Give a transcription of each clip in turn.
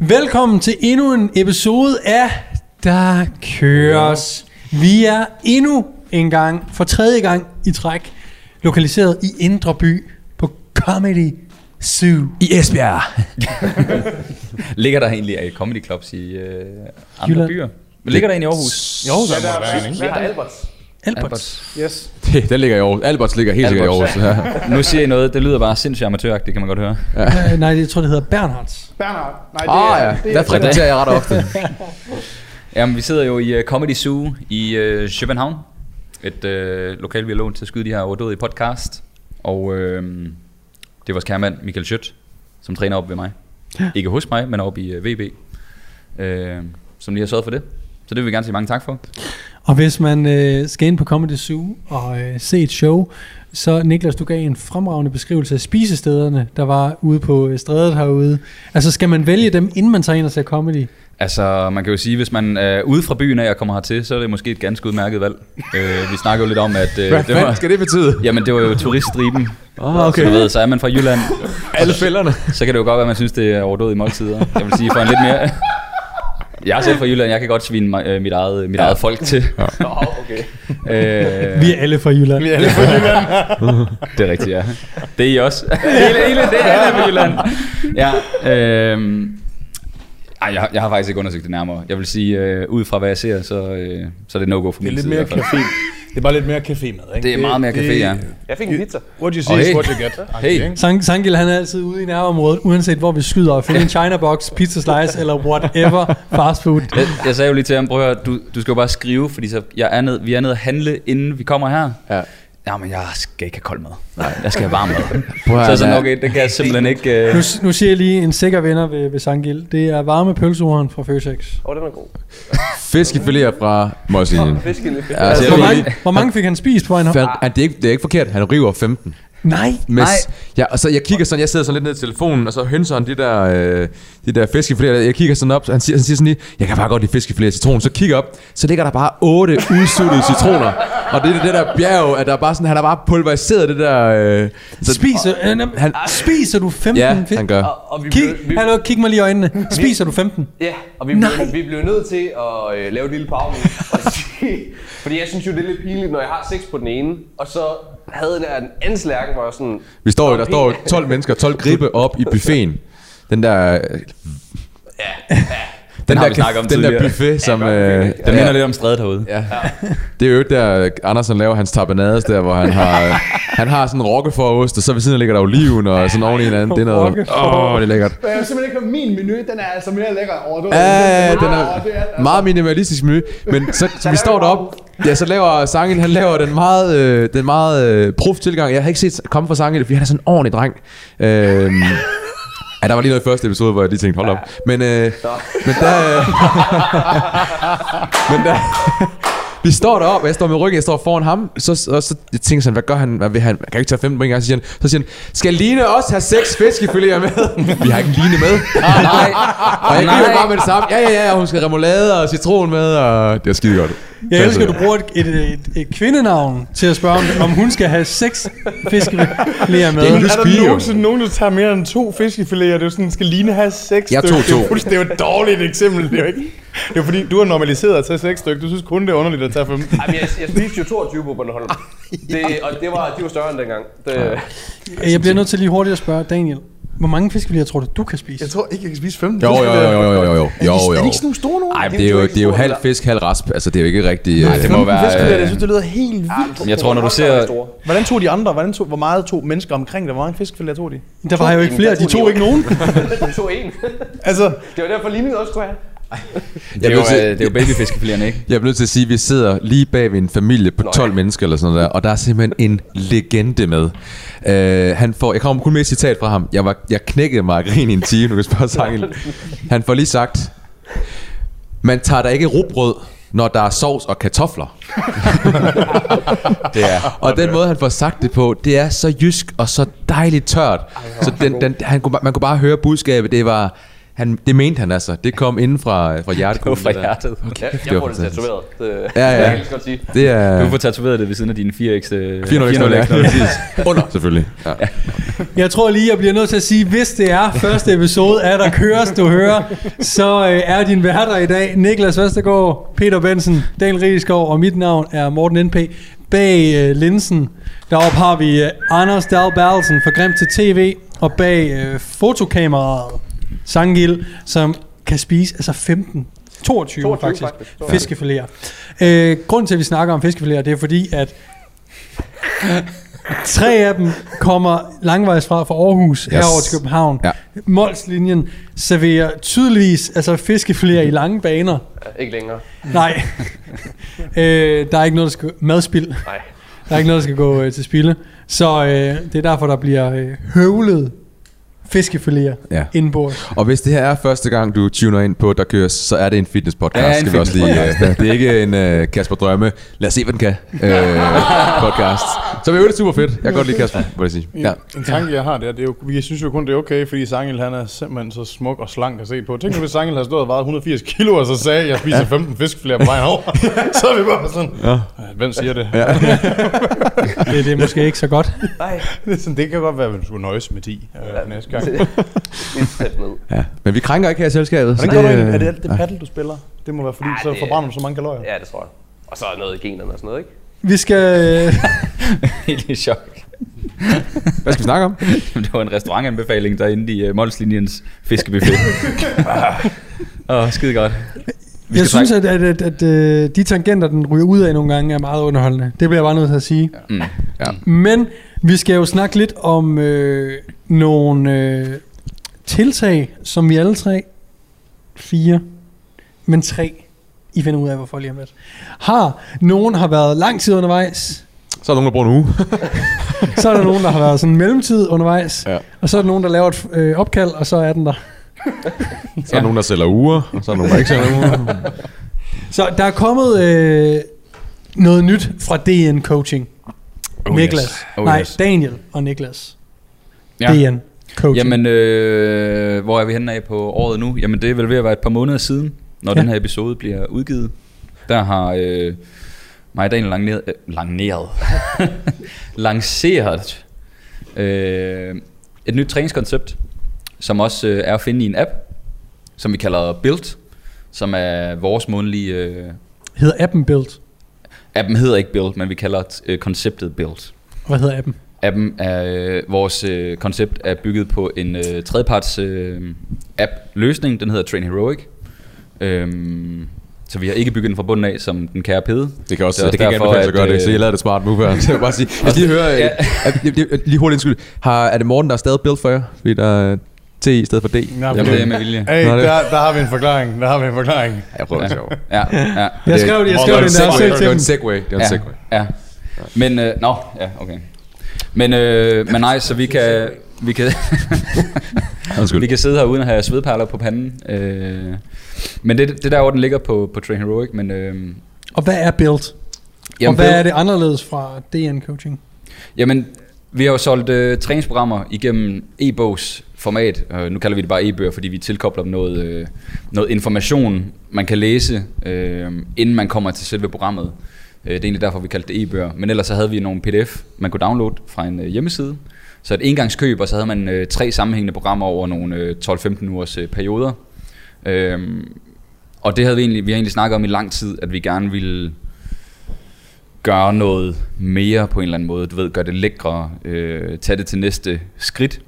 Velkommen til endnu en episode af Der Køres. Vi er endnu en gang, for tredje gang i træk, lokaliseret i Indre By på Comedy Zoo. I Esbjerg. Ligger der egentlig uh, comedy clubs i uh, andre Jylland. byer? Men ligger der en i Aarhus? Jo, så må der være en, ikke? Vi har Alberts. Albert. Yes. Det, den ligger i Aarhus. Alberts ligger helt sikkert i Aarhus. Ja. Nu siger I noget, det lyder bare sindssygt amatøragtigt, kan man godt høre. Uh, nej, jeg tror, det hedder Bernhards. Bernhard. Nej, det Ah er, ja, det der er, frekventerer jeg ret ofte. Jamen, vi sidder jo i uh, Comedy Zoo i uh, København. Et uh, lokal, vi har lånt til at skyde de her overdådige podcast. Og uh, det er vores kærmand Michael Schødt, som træner op ved mig. Ja. Ikke hos mig, men op i uh, VB. Uh, som lige har sørget for det. Så det vil vi gerne sige mange tak for. Og hvis man øh, skal ind på Comedy Zoo og øh, se et show, så Niklas, du gav en fremragende beskrivelse af spisestederne, der var ude på øh, strædet herude. Altså skal man vælge dem, inden man tager ind og ser comedy? Altså, man kan jo sige, hvis man er ude fra byen af og kommer hertil, så er det måske et ganske udmærket valg. øh, vi snakker jo lidt om, at... Øh, Hvad det var, skal det betyde? jamen, det var jo turiststriben. Ah, Så, okay. du ved, så er man fra Jylland, Alle fælderne. så kan det jo godt være, at man synes, det er overdådige måltider. Jeg vil sige, for en lidt mere... Jeg er selv fra Jylland, jeg kan godt svine mig, øh, mit, eget, mit eget folk til. Nå, okay. Øh, Vi er alle fra Jylland. Vi er lidt for Jylland. det er rigtigt, ja. Det er I også. hele, hele det er alle fra Jylland. Ja, øh, ej, jeg, har- jeg har faktisk ikke undersøgt det nærmere. Jeg vil sige, øh, ud fra hvad jeg ser, så, øh, så er det no-go for Det er min lidt side. i mere hvert fald. café. Det er bare lidt mere café med, ikke? Det er meget mere café, ja. Jeg fik en pizza. What you see Og is what you get. Hey. ikke? Sang, Sangil han er altid ude i nærområdet, uanset hvor vi skyder, og finde en China box, pizza slice eller whatever fast food. Jeg, jeg sagde jo lige til ham, prøv at høre, du, du skal jo bare skrive, fordi så jeg er ned, vi er nede at handle, inden vi kommer her. Ja. Ja, men jeg skal ikke have kold mad. Nej, jeg skal have varm mad. Så høre, sådan, hvad- okay, det kan jeg simpelthen ikke... Nu, Uh... nu siger jeg lige en sikker vinder ved, ved Sangil. Det er varme pølseuren fra Føtex. Åh, oh, den er god. Fiskefiléer fra Moslinjen. Fisken lidt. Ja, altså, Hvor mange, hvor mange fik han spist på en hånd? Fandt, det, er ikke, det er ikke forkert, han river 15. Nej. Med, Nej. Ja, og så jeg kigger sådan, jeg sidder sådan lidt ned i telefonen, og så hønser han de der, øh, de der fiskefiléer. Jeg kigger sådan op, så han siger, han siger sådan lige, jeg kan bare godt lide fiskefiléer og citron. Så kigger op, så ligger der bare otte udsuttede citroner. Og det er det der bjerg, at der er bare sådan, han har bare pulveriseret det der... Øh, så, Spiser, øh, han, spiser du 15 ja, fisk? han gør. Og, og vi, Kig, blev, vi, hallo, kig mig lige i øjnene. Spiser du 15? ja, og vi blev, vi blev nødt til at øh, lave et lille pause. og fordi jeg synes jo, det er lidt pinligt, når jeg har seks på den ene, og så havde jeg en anden slærken, hvor jeg sådan... Vi står jo, der står jo 12 mennesker, 12 gribe op i buffeten. Den der... øh, Den, har der, vi om den der buffet, som... Ja, Øh, Den minder lidt om strædet herude. Ja. Det er jo der, Andersen laver hans tapenades der, hvor han har, han har sådan en rockeforost, og så ved siden af ligger der oliven, og sådan oven i hinanden. Det er noget... Åh, oh, det er lækkert. Jeg har simpelthen ikke min menu, den er altså mere lækker over. Du Ja, den er meget minimalistisk menu. Men så, så vi står deroppe, ja, så laver Sangel, han laver den meget, øh, den meget øh, prof tilgang. Jeg har ikke set komme fra Sangel, fordi han er sådan en ordentlig dreng. Øhm, Ja, der var lige noget i første episode, hvor jeg lige tænkte, hold op. Men, øh, men der... Øh, men der... Vi står deroppe, og jeg står med ryggen, jeg står foran ham, så, og så jeg tænker sådan, hvad gør han, hvad vil han, han kan ikke tage 15 på en gang, så siger han, så siger han, skal Line også have seks fiskefiléer med? Vi har ikke Line med. Nej, Og jeg Nej. giver bare med det samme, ja, ja, ja, hun skal have remoulade og citron med, og det er skide godt. Jeg elsker, at du bruger et, et, et, et kvindenavn til at spørge, om, om hun skal have seks fiskefiléer med. Det er Er der nogensinde nogen, der tager mere end to fiskefiléer? Det er jo sådan, skal Line have seks Jeg tog er to. Det er jo et dårligt eksempel, det er jo ikke. Det er fordi, du har normaliseret at tage seks stykker. Du synes kun, det er underligt at tage 15. Jamen, jeg, jeg spiste jo 22 på Bornholm. Det, og det var, de var større end dengang. Det, Jeg bliver nødt til lige hurtigt at spørge Daniel. Hvor mange fiskefiléer tror du, du kan spise? Jeg tror ikke, jeg kan spise 15 Jo, jo, jo, jo, jo, jo, jo, jo, Er de, jo, er de ikke sådan nogle store nogen? Ej, det er jo, det er jo halv fisk, halv rasp. Altså, det er jo ikke rigtig... Nej, øh, det må være... Fiskefiléer, jeg synes, det lyder helt vildt. jeg tror, når du ser... Hvordan tog de andre? Hvordan tog, hvor meget tog mennesker omkring det? Hvor mange fiskefiléer tog de? Der var jo ikke flere, de tog ikke nogen. De tog en. Altså, Det var derfor, Line også skulle have. Det er jo, øh, det er jo babyfiskefiléerne, ikke? Jeg er nødt til at sige, at vi sidder lige bag ved en familie på 12 mennesker eller sådan noget der, og der er simpelthen en legende med. Uh, han får, jeg kommer kun med et citat fra ham. Jeg, var, jeg knækkede mig grin i en time, du kan spørge Sangel. Han får lige sagt, man tager da ikke rugbrød, når der er sovs og kartofler. Det er... Og den måde, han får sagt det på, det er så jysk og så dejligt tørt. Så den, den, han man kunne bare høre budskabet. Det var, Han, det mente han altså. Det kom inden fra, fra hjertet. Det var fra hjertet. Ja, det jeg var får det tatoveret. Det, Ja, ja. Det jeg sige. Det er... Du får tatoveret det ved siden af dine 4x. øh, 400 ekstra, 400 ja. Under, selvfølgelig. Ja. Jeg tror lige, jeg bliver nødt til at sige, hvis det er første episode af Der Køres, du hører, så øh, er din værter i dag Niklas Vestergaard, Peter Bensen, Daniel Rieskov og mit navn er Morten N.P. Bag øh, linsen, deroppe har vi øh, Anders Dahl Berlsen fra Grim til TV, og bag øh, fotokameraet Sangil, som kan spise altså 15 22, 22 faktisk, faktisk. fiskefiléer. Øh, grunden til, at vi snakker om fiskefiléer, det er fordi, at tre af dem kommer langvejs fra fra Aarhus yes. herover til København. Ja. Molslinjen serverer tydeligvis altså fiskefiléer i lange baner. Ja, ikke længere. Nej, øh, der er ikke noget, der skal madspild. Nej. Der er ikke noget, der skal gå øh, til spilde. Så øh, det er derfor, der bliver øh, høvlet fiskefiléer Ja. indbords. Og hvis det her er første gang, du tuner ind på Der Køres, så er det en fitness podcast. Ja, en skal vi også lige, uh, det er ikke en uh, Kasper Drømme. Lad os se, hvad den kan. Uh, podcast. Så vi er det super fedt. Jeg kan godt lide Kasper, må jeg sige. Ja. En tanke, jeg har, det er, det er jo, vi synes jo kun, det er okay, fordi Sangel, han er simpelthen så smuk og slank at se på. Tænk nu, hvis Sangel havde stået og vejet 180 kilo, og så sagde, at jeg spiser 15 fiskeflærer på vejen over. så er vi bare sådan, Ja. "Ja, hvem siger det? Ja. Det, det er måske ikke så godt. Nej. Det, er sådan, det kan godt være, at du skulle nøjes med 10 øh, næste gang. Ja. Men vi krænker ikke her i selskabet. Hvordan så gør du øh, egentlig? Er det alt det paddle, du spiller? Det må være fordi, så det- forbrænder du så mange kalorier. Ja, det tror jeg. Og så er der noget i generne og sådan noget, ikke? Vi skal... Helt i chok. Hvad skal vi snakke om? Det var en restaurantanbefaling derinde i uh, Molslinjens fiskebuffet. Åh, oh, skide godt. Vi jeg skal synes, at, at, at, at øh, de tangenter, den ryger ud af nogle gange, er meget underholdende. Det bliver jeg bare nødt til at sige. Mm. Ja. Men vi skal jo snakke lidt om øh, nogle øh, tiltag, som vi alle tre, fire, men tre, I finder ud af, hvorfor lige om lidt, har. Nogen har været lang tid undervejs, Så er der nogen, der bruger en uge. så er der nogen, der har været sådan en mellemtid undervejs, Ja. og så er der nogen, der laver et øh, opkald, og så er den der. Så er der nogen, der sælger uger, og så er der nogen, der ikke sælger uger. Så der er kommet øh, noget nyt fra DN Coaching. Oh, Niklas. yes. Oh, Nej, yes. Daniel og Niklas. Ja. DN Coaching. Jamen, øh, hvor er vi henne af på året nu? Jamen, det er vel ved at være et par måneder siden, når Ja. den her episode bliver udgivet. Der har øh, mig og Daniel lagneret, øh, lagneret, lanceret øh, et nyt træningskoncept, som også øh, er at finde i en app, som vi kalder Build, som er vores månedlige... Øh, Hedder appen Build. appen hedder ikke Build, men vi kalder øh, konceptet Build. Hvad hedder appen? Appen er, øh, vores øh, koncept er bygget på en øh, tredjeparts øh, app løsning, den hedder Train Heroic. Øhm, så vi har ikke bygget den fra bunden af, som den kære Pede. Det kan også Det er det, det kan ikke derfor, anbefales at gøre at, det, så øh, jeg lavede det smart move her. Så jeg bare sige, jeg skal lige høre, Ja. ja. at, lige, hurtigt indskyld, har, er det Morten, der er stadig build for jer? Fordi der er T i stedet for D. Ja, Jamen, det er med vilje. Hey, Nå, det- der, der har vi en forklaring. Der har vi en forklaring. Jeg prøver det sjovt. Ja, ja, Jeg skrev det, jeg skrev det det, var der selv Det til var en segway. Det var en ja, segway. ja. Men, øh, nå, ja, okay. Men, øh, men nej, så vi kan, vi kan, vi kan sidde her uden at have svedperler på panden. Øh, men det, det er der, hvor den ligger på, på Train Heroic. Men, øh, Og hvad er Build? jamen, og hvad Build- er det anderledes fra DN Coaching? Jamen, vi har jo solgt øh, træningsprogrammer igennem e-bogs format. Øh, nu kalder vi det bare e-bøger, fordi vi tilkobler dem noget, øh, noget information, man kan læse, øh, inden man kommer til selve programmet. Øh, det er egentlig derfor, vi kaldte det e-bøger. Men ellers så havde vi nogle pdf, man kunne downloade fra en øh, hjemmeside. Så et engangskøb, og så havde man øh, tre sammenhængende programmer over nogle øh, 12-15 ugers øh, perioder. Øhm, og det havde vi egentlig, vi har egentlig snakket om i lang tid, at vi gerne ville gøre noget mere på en eller anden måde. Du ved, gøre det lækre, øh, tage det til næste skridt.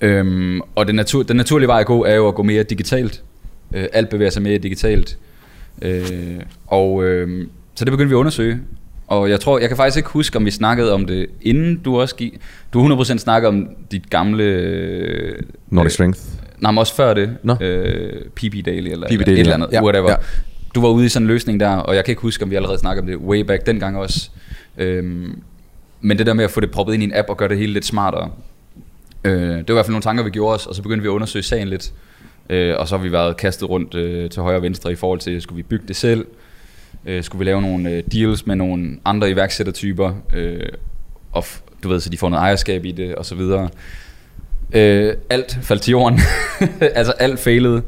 Øhm, og det natur, den naturlige vej at gå er jo at gå mere digitalt. Øh, alt bevæger sig mere digitalt. Øh, og øh, så det begyndte vi at undersøge. Og jeg tror, jeg kan faktisk ikke huske, om vi snakkede om det, inden du også gik. Du 100% snakkede om dit gamle... Øh, Nordic Strength. Nej, men også før det. Nå. Øh, PP Daily eller, eller Daily, et eller andet. Ja, Whatever. ja. Du var ude i sådan en løsning der, og jeg kan ikke huske, om vi allerede snakkede om det way back dengang også. Øhm, men det der med at få det proppet ind i en app og gøre det hele lidt smartere. Øh, det var i hvert fald nogle tanker, vi gjorde os, og så begyndte vi at undersøge sagen lidt. Øh, og så har vi været kastet rundt øh, til højre og venstre i forhold til, skulle vi bygge det selv? Øh, skulle vi lave nogle øh, deals med nogle andre iværksættertyper? Øh, og f- du ved, så de får noget ejerskab i det, og så videre. Øh, alt faldt til jorden. altså alt failede.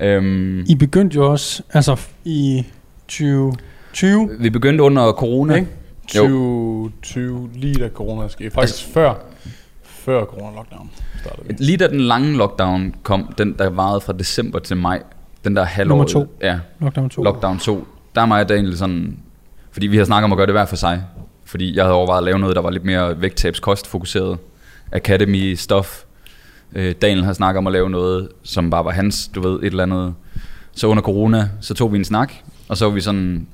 Øhm, I begyndte jo også, altså i 2020, vi begyndte under corona. ikke? Jo. 2020, lige da corona skete. Faktisk altså, før, før corona-lockdown startede vi. Lige da den lange lockdown kom, den der varede fra december til maj, den der halvår. Nummer to. Ja, Lockdown 2. lockdown 2. Der er mig og Daniel sådan... Fordi vi har snakket om at gøre det hver for sig. Fordi jeg havde overvejet at lave noget, der var lidt mere vægttabskost fokuseret. Academy stuff. Øh, Daniel har snakket om at lave noget, som bare var hans, du ved, et eller andet. Så under corona, så tog vi en snak, og så var vi sådan,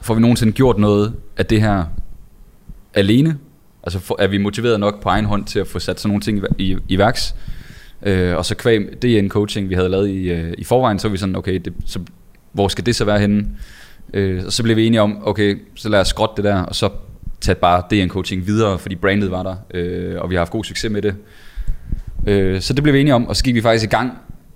får vi nogensinde gjort noget af det her alene? Altså for, er vi motiveret nok på egen hånd til at få sat sådan nogle ting i, i, i værks? Øh, og så kvæg DN coaching, vi havde lavet i, øh, i forvejen, så var vi sådan, okay, det, så, hvor skal det så være henne? Øh, og så blev vi enige om, okay, så lad os skrotte det der, og så tage bare DN coaching videre, fordi brandet var der, øh, og vi har haft god succes med det. Øh, så det blev vi enige om, og så gik vi faktisk i gang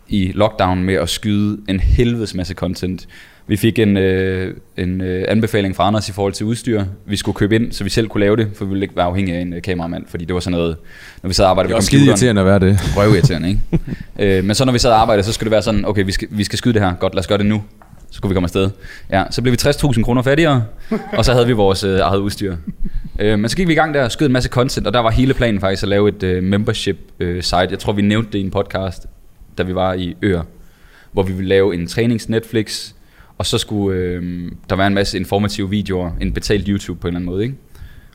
i lockdown med at skyde en helvedes masse content. Vi fik en, øh, en øh, anbefaling fra Anders i forhold til udstyr. Vi skulle købe ind, så vi selv kunne lave det, for vi ville ikke være afhængige af en øh, kameramand, fordi det var sådan noget, når vi sad og arbejdede Det ved er også skide computeren. irriterende at være det. Røvirriterende, ikke? øh, men så når vi sad og arbejdede, så skulle det være sådan, okay, vi skal, vi skal skyde det her, godt, lad os gøre det nu. Så skulle vi komme afsted. Ja, så blev vi 60.000 kroner fattigere, og så havde vi vores øh, eget udstyr. Øh, men så gik vi i gang der og skød en masse content, og der var hele planen faktisk at lave et øh, membership øh, site. Jeg tror, vi nævnte det i en podcast, da vi var i Øer, hvor vi ville lave en trænings-Netflix, og så skulle øh, der være en masse informative videoer, en betalt YouTube på en eller anden måde, ikke?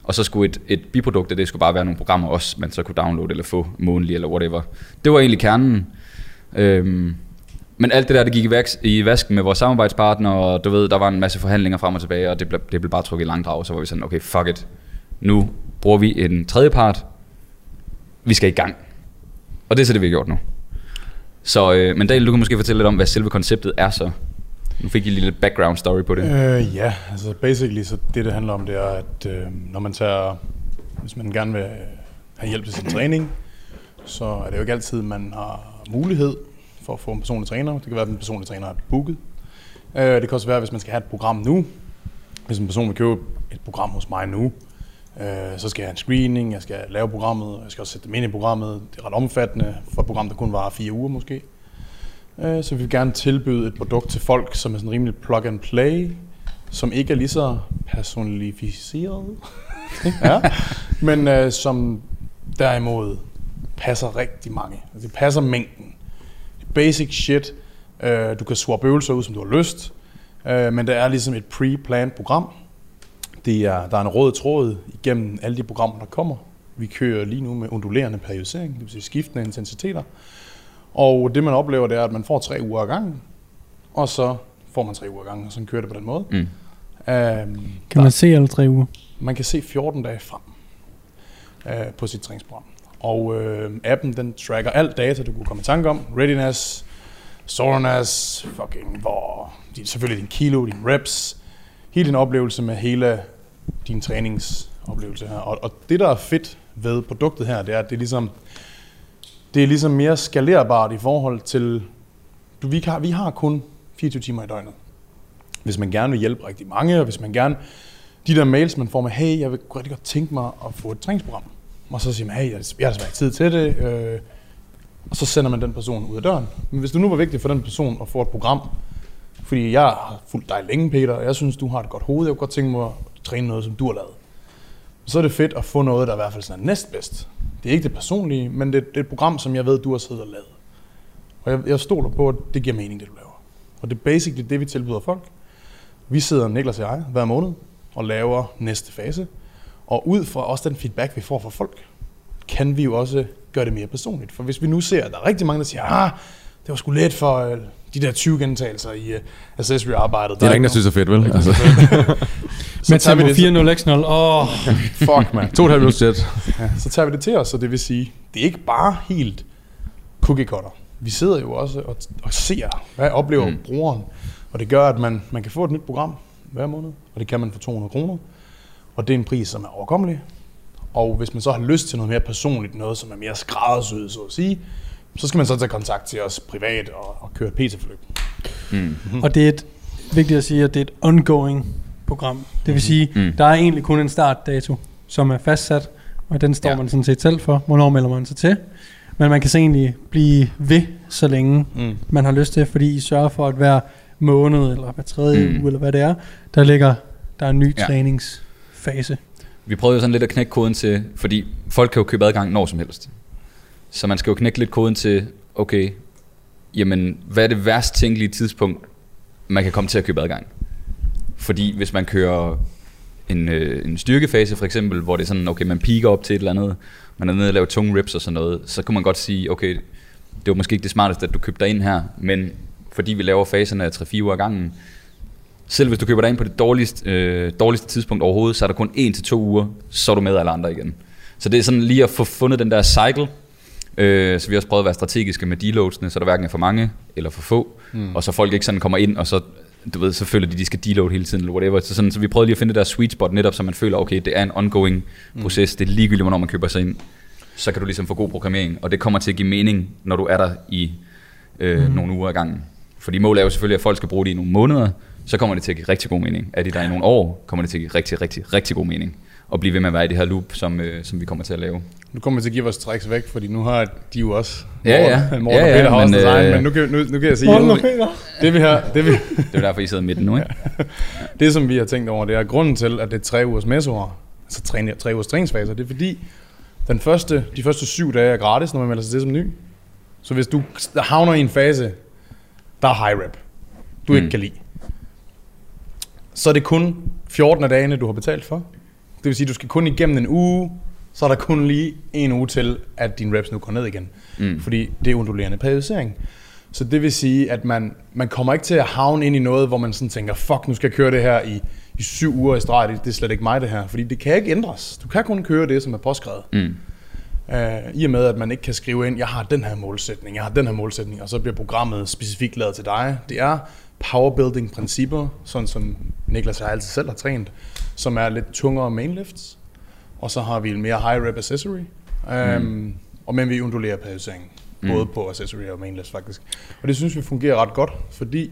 Og så skulle et, et biprodukt af det skulle bare være nogle programmer også, man så kunne downloade eller få månedligt eller whatever. Det var egentlig kernen. Øhm, men alt det der, det gik i, væks, i vasken med vores samarbejdspartner, og du ved, der var en masse forhandlinger frem og tilbage, og det blev, det blev bare trukket i langdrag, så var vi sådan, okay, fuck it. Nu bruger vi en tredje part. Vi skal i gang. Og det er så det, vi har gjort nu. Så, øh, men Daniel, du kan måske fortælle lidt om, hvad selve konceptet er så. Nu fik I lige lidt background story på det. Øh, ja, altså basically, så det det handler om, det er, at øh, når man tager, hvis man gerne vil have hjælp til sin træning, så er det jo ikke altid, man har mulighed for at få en personlig træner. Det kan være, at den personlige træner er booket. Øh, det kan også være, hvis man skal have et program nu. Hvis en person vil købe et program hos mig nu, øh, så skal jeg have en screening, jeg skal lave programmet, jeg skal også sætte dem ind i programmet. Det er ret omfattende for et program, der kun varer fire uger måske. Øh, Så vi vil gerne tilbyde et produkt til folk, som er sådan rimelig plug and play, som ikke er lige så personificeret, ja, men øh, som derimod passer rigtig mange. Altså, det passer mængden. Det basic shit. Øh, du kan swappe øvelser ud, som du har lyst, øh, men det er ligesom et pre-planned program. Det er, der er en rød tråd igennem alle de programmer, der kommer. Vi kører lige nu med ondulerende periodisering, det vil sige skiftende intensiteter. Og det man oplever, det er, at man får tre uger ad gangen, og så får man tre uger ad gangen, og sådan kører det på den måde. Mm. Øhm, Kan man se alle tre uger? man kan se 14 dage frem øh, på sit træningsprogram. Og øh, appen, den tracker alt data, du kunne komme i tanke om. Readiness, soreness, fucking hvor, din, selvfølgelig din kilo, din reps, hele din oplevelse med hele din træningsoplevelse her. Og, og det, der er fedt ved produktet her, det er, at det er ligesom, det er ligesom mere skalerbart i forhold til, du, vi, har, vi har kun 24 timer i døgnet. Hvis man gerne vil hjælpe rigtig mange, og hvis man gerne de der mails, man får med, hey, jeg vil rigtig godt tænke mig at få et træningsprogram. Og så siger man, hey, jeg har desværre ikke tid til det. Øh, og så sender man den person ud af døren. Men hvis det nu var vigtigt for den person at få et program, fordi jeg har fulgt dig længe, Peter, og jeg synes, du har et godt hoved, jeg kunne godt tænke mig træne noget, som du har lavet. Så er det fedt at få noget, der i hvert fald sådan er næstbedst. Det er ikke det personlige, men det, det er et program, som jeg ved, du har siddet og lavet. Og jeg, jeg stoler på, at det giver mening, det du laver. Og det er basically det, vi tilbyder folk. Vi sidder, Niklas og jeg, hver måned og laver næste fase. Og ud fra også den feedback, vi får fra folk, kan vi jo også gøre det mere personligt. For hvis vi nu ser, at der er rigtig mange, der siger, ah, det var sgu let for øh, de der 20 gentagelser i uh, accessory-arbejdet. Det er der ingen, der synes er fedt, vel? Altså, Med tager vi tempo det- 4-0 x 0. Åh, Fuck, man. to og et halvt minutter sæt. Ja, så tager vi det til os, og det vil sige, det er ikke bare helt cookie cutter. Vi sidder jo også og, og ser, hvad oplever Mm. mm. brugeren, og det gør, at man, man kan få et nyt program hver måned, og det kan man for 200 kroner, og det er en pris, som er overkommelig. Og hvis man så har lyst til noget mere personligt, noget som er mere skræddersyet, så at sige, så skal man så tage kontakt til os privat og, og køre et PT-forløb. Og det er et, vigtigt at sige, at det er et ongoing program. Det vil sige, Mm. mm. der er egentlig kun en startdato, som er fastsat, og den står Ja. man sådan set selv for. Hvornår melder man sig til? Men man kan så egentlig blive ved, så længe Mm. man har lyst til, fordi I sørger for, at hver måned, eller hver tredje Mm. uge, eller hvad det er, der ligger der er en ny ja. træningsfase. Vi prøvede jo sådan lidt at knække koden til, fordi folk kan jo købe adgang når som helst. Så man skal jo knække lidt koden til, okay, jamen, hvad er det værst tænkelige tidspunkt, man kan komme til at købe adgang? Fordi hvis man kører en, øh, en styrkefase for eksempel, hvor det er sådan, okay, man piker op til et eller andet, man er nede og laver tunge rips og sådan noget, så kunne man godt sige, okay, det var måske ikke det smarteste, at du købte dig ind her, men fordi vi laver faserne af 3-4 uger ad gangen, selv hvis du køber dig ind på det dårligste, øh, dårligste tidspunkt overhovedet, så er der kun 1-2 uger, så er du med alle andre igen. Så det er sådan lige at få fundet den der cycle, øh, så vi har også prøvet at være strategiske med deloadsene, så der hverken er for mange eller for få, mm. og så folk ikke sådan kommer ind, og så du ved, så føler de, de skal deload hele tiden, eller whatever. Så, sådan, så vi prøvede lige at finde det der sweet spot netop, så man føler, okay, det er en ongoing proces, det er ligegyldigt, hvornår man køber sig ind, så kan du ligesom få god programmering, og det kommer til at give mening, når du er der i øh, mm. nogle uger ad gangen. Fordi målet er jo selvfølgelig, at folk skal bruge det i nogle måneder, så kommer det til at give rigtig god mening. Er de der i nogle år, kommer det til at give rigtig, rigtig, rigtig god mening. Og blive ved med at være i det her loop, som, øh, som vi kommer til at lave. Nu kommer vi til at give vores tricks væk, fordi nu har de jo også... Ja, ja. Morten, Morten Ja, og ja, Peter har også men, deres egen, øh, men nu kan, nu, nu kan jeg sige, Morten og at Peter. det vi har, det, vi, Det er derfor, I sidder midten nu, ikke? det som vi har tænkt over, det er grunden til, at det er tre ugers mesoer, altså tre, tre ugers træningsfaser, det er fordi, den første, de første syv dage er gratis, når man melder sig til som ny. Så hvis du havner i en fase, der er high rep, du mm. ikke kan lide, så er det kun 14 af dagene, du har betalt for. Det vil sige, du skal kun igennem en uge, så er der kun lige en uge til, at din reps nu går ned igen. Mm. Fordi det er undulerende periodisering. Så det vil sige, at man, man kommer ikke til at havne ind i noget, hvor man sådan tænker, fuck, nu skal jeg køre det her i, i syv uger i streg, det, det er slet ikke mig det her. Fordi det kan ikke ændres. Du kan kun køre det, som er påskrevet. Mm. Uh, I og med, at man ikke kan skrive ind, jeg har den her målsætning, jeg har den her målsætning, og så bliver programmet specifikt lavet til dig. Det er powerbuilding principper, sådan som Niklas og jeg altid selv har trænet, som er lidt tungere mainlifts. Og så har vi en mere high rep accessory. Um, mm. Og men vi undulerer periodiseringen. Mm. Både på accessory og mainlifts faktisk. Og det synes vi fungerer ret godt, fordi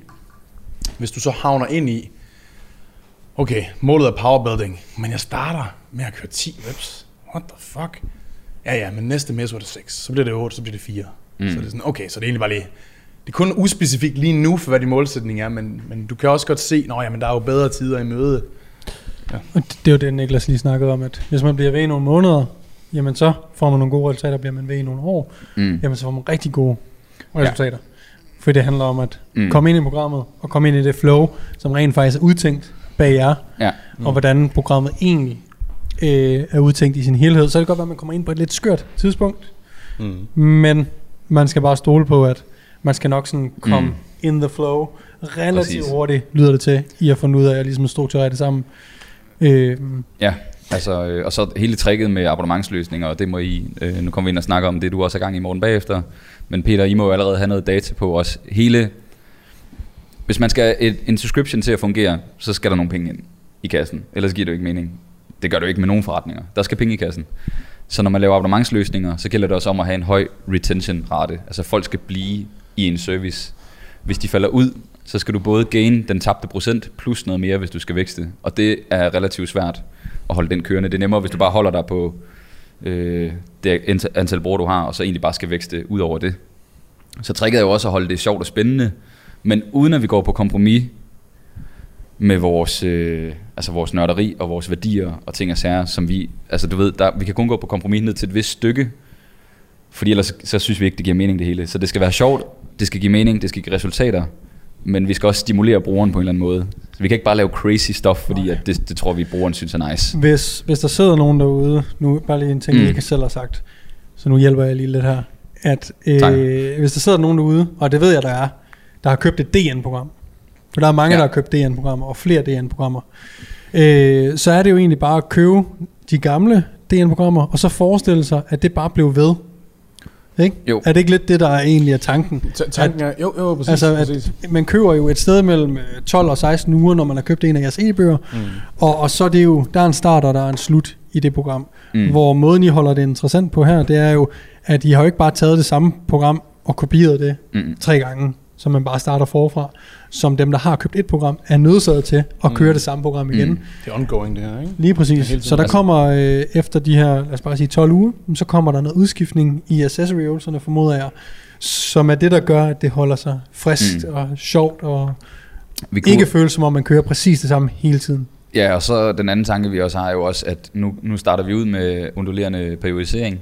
hvis du så havner ind i, okay, målet er powerbuilding, men jeg starter med at køre 10 reps. What the fuck? Ja, ja, men næste mes var det 6, så bliver det 8, så bliver det 4. Mm. Så det er sådan, okay, så det er egentlig bare lige, det er kun uspecifikt lige nu, for hvad din målsætning er, men, men du kan også godt se, at der er jo bedre tider i møde. Og det, er jo det, Niklas lige snakkede om, at hvis man bliver ved i nogle måneder, jamen så får man nogle gode resultater, bliver man ved i nogle år, Mm. jamen så får man rigtig gode resultater. For det handler om at Mm. mm. komme ind i programmet, og komme ind i det flow, som rent faktisk er udtænkt bag jer, Ja. mm. og hvordan programmet egentlig øh, er udtænkt i sin helhed. Så kan det godt være, at man kommer ind på et lidt skørt tidspunkt, Mm. men man skal bare stole på, at man skal nok sådan komme Mm. in the flow relativt Præcis. Hurtigt, lyder det til, i at finde ud af at ligesom strukturere det sammen. Øh, Ja, altså, øh, og så hele tricket med abonnementsløsninger, og det må I, øh, nu kommer vi ind og snakker om det, du også er gang i morgen bagefter, men Peter, I må jo allerede have noget data på os. Hele, hvis man skal et, en subscription til at fungere, så skal der nogle penge ind i kassen, ellers giver det jo ikke mening. Det gør det jo ikke med nogen forretninger. Der skal penge i kassen. Så når man laver abonnementsløsninger, så gælder det også om at have en høj retention rate. Altså folk skal blive i en service. Hvis de falder ud, så skal du både gain den tabte procent, plus noget mere, hvis du skal vækste. Og det er relativt svært at holde den kørende. Det er nemmere, hvis du bare holder dig på øh, det antal brugere, du har, og så egentlig bare skal vækste ud over det. Så tricket er jo også at holde det sjovt og spændende, men uden at vi går på kompromis med vores, øh, altså vores nørderi og vores værdier og ting og sager, som vi, altså du ved, der, vi kan kun gå på kompromis ned til et vist stykke, fordi ellers så, så synes vi ikke, det giver mening det hele. Så det skal være sjovt, det skal give mening, det skal give resultater, men vi skal også stimulere brugeren på en eller anden måde. Så vi kan ikke bare lave crazy stuff, fordi at det, det tror vi, brugeren synes er nice. Hvis, hvis der sidder nogen derude, nu bare lige en ting, Mm. jeg ikke selv har sagt, så nu hjælper jeg lige lidt her, at Tak. øh, hvis der sidder nogen derude, og det ved jeg, der er, der har købt et DN-program, for der er mange, ja. der har købt DN-programmer, og flere DN-programmer, øh, så er det jo egentlig bare at købe de gamle DN-programmer, og så forestille sig, at det bare blev ved. Ikke? Jo. Er det ikke lidt det, der er egentlig er tanken? Ta- tanken er, jo, jo, præcis. Altså, præcis. at man køber jo et sted mellem øh, 12 og 16 uger, når man har købt en af jeres e-bøger, Mm. og, og så er det jo, der er en start, og der er en slut i det program. Mm. Hvor måden, I holder det interessant på her, det er jo, at I har jo ikke bare taget det samme program og kopieret det Mm. tre gange, som man bare starter forfra, som dem, der har købt et program, er nødsaget til at Mm. køre det samme program igen. Mm. Det er ongoing, det her, ikke? Lige præcis. Så der kommer øh, efter de her, lad os bare sige 12 uger, så kommer der noget udskiftning i accessory-øvelserne, formoder jeg, som er det, der gør, at det holder sig friskt Mm. og sjovt, og Vi kunne, ikke føles som om, man kører præcis det samme hele tiden. Ja, og så den anden tanke, vi også har, er jo også, at nu, nu starter vi ud med undulerende periodisering.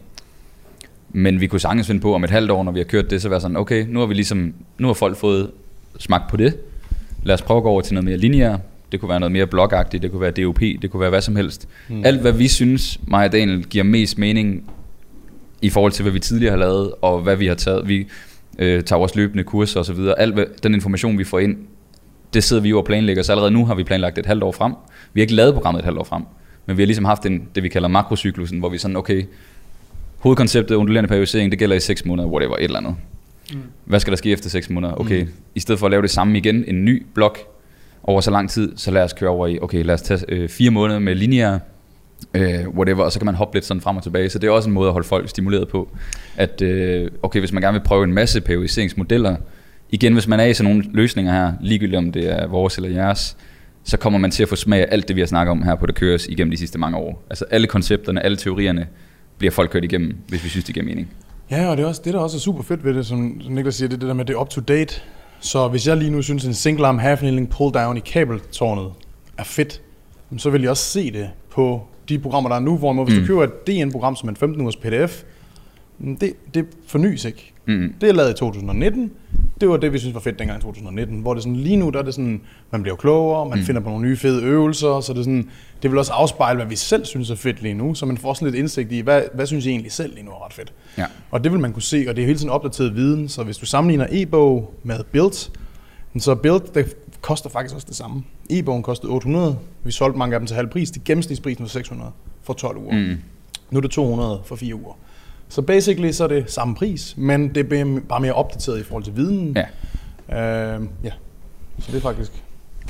Men vi kunne sagtens finde på om et halvt år, når vi har kørt det, så være sådan, okay, nu har vi ligesom, nu har folk fået smagt på det. Lad os prøve at gå over til noget mere lineær. Det kunne være noget mere blogagtigt, det kunne være DOP, det kunne være hvad som helst. Mm. Alt hvad vi synes, mig og Daniel, giver mest mening i forhold til, hvad vi tidligere har lavet, og hvad vi har taget. Vi øh, tager vores løbende kurser og så videre. Alt hvad, den information, vi får ind, det sidder vi jo og planlægger, så allerede nu har vi planlagt et halvt år frem. Vi har ikke lavet programmet et halvt år frem, men vi har ligesom haft en, det, vi kalder makrocyklusen, hvor vi sådan, okay, hovedkonceptet undulerende periodisering, det gælder i 6 måneder, whatever, et eller andet. Mm. Hvad skal der ske efter 6 måneder? Okay, mm. i stedet for at lave det samme igen, en ny blok over så lang tid, så lad os køre over i, okay, lad os tage øh, fire måneder med lineære, øh, whatever, og så kan man hoppe lidt sådan frem og tilbage. Så det er også en måde at holde folk stimuleret på, at øh, okay, hvis man gerne vil prøve en masse periodiseringsmodeller, igen, hvis man er i sådan nogle løsninger her, ligegyldigt om det er vores eller jeres, så kommer man til at få smag af alt det, vi har snakket om her på Det Køres igennem de sidste mange år. Altså alle koncepterne, alle teorierne, bliver folk kørt igennem, hvis vi synes, det giver mening. Ja, og det, er også, det der også er super fedt ved det, som som Niklas siger, det er det der med, det er up to date. Så hvis jeg lige nu synes, en single arm half kneeling pull down i kabeltårnet er fedt, så vil jeg også se det på de programmer, der er nu, hvor hvis mm. Mm. du køber et DN-program som en 15 ugers pdf, mm, det, det fornyes ikke. Mm. Det er lavet i 2019. Det var det, vi synes var fedt dengang i 2019. Hvor det sådan, lige nu, der er det sådan, man bliver klogere, man mm. finder på nogle nye fede øvelser, så det, er sådan, det vil også afspejle, hvad vi selv synes er fedt lige nu, så man får sådan lidt indsigt i, hvad, hvad synes I egentlig selv lige nu er ret fedt. Ja. Og det vil man kunne se, og det er hele tiden opdateret viden, så hvis du sammenligner e-bog med Build, så Build, det koster faktisk også det samme. E-bogen kostede 800, vi solgte mange af dem til halv pris, det gennemsnitsprisen var 600 for 12 uger. Mm. Nu er det 200 for 4 uger. Så basically så er det samme pris, men det bliver bare mere opdateret i forhold til viden. Ja. Øh, ja. Så det er faktisk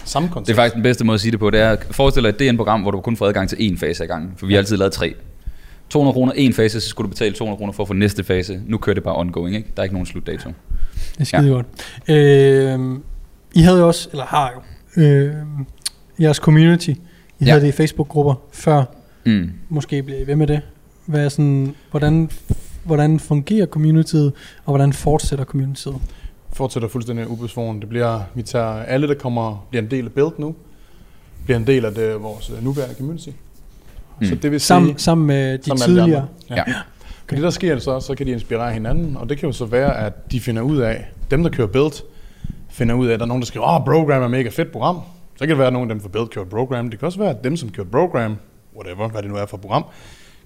samme koncept. Det er faktisk den bedste måde at sige det på. Det er, forestil dig et DN-program, hvor du kun får adgang til én fase ad gangen. For vi har altid lavet tre. 200 kroner en fase, så skulle du betale 200 kroner for at få næste fase. Nu kører det bare ongoing, ikke? Der er ikke nogen slutdato. Det er skide ja. godt. Øh, I havde jo også, eller har jo, øh, jeres community. I ja. Ja. havde det i Facebook-grupper før. Mm. Måske bliver I ved med det. Hvad sådan, hvordan, hvordan fungerer communityet, og hvordan fortsætter communityet? fortsætter fuldstændig ubesvoren. Det bliver, vi tager alle, der kommer, bliver en del af Build nu, bliver en del af det, vores øh, nuværende community. Mm. Så det vil sige, Sammen, sammen med de sammen med tidligere. andre. Ja. Ja. Okay. Det der sker så, så kan de inspirere hinanden, og det kan jo så være, at de finder ud af, dem der kører Build, finder ud af, at der er nogen, der skriver, åh, oh, Program er mega fedt program. Så kan det være, at nogen af dem fra Build kører Program. Det kan også være, at dem, som kører Program, whatever, hvad det nu er for program,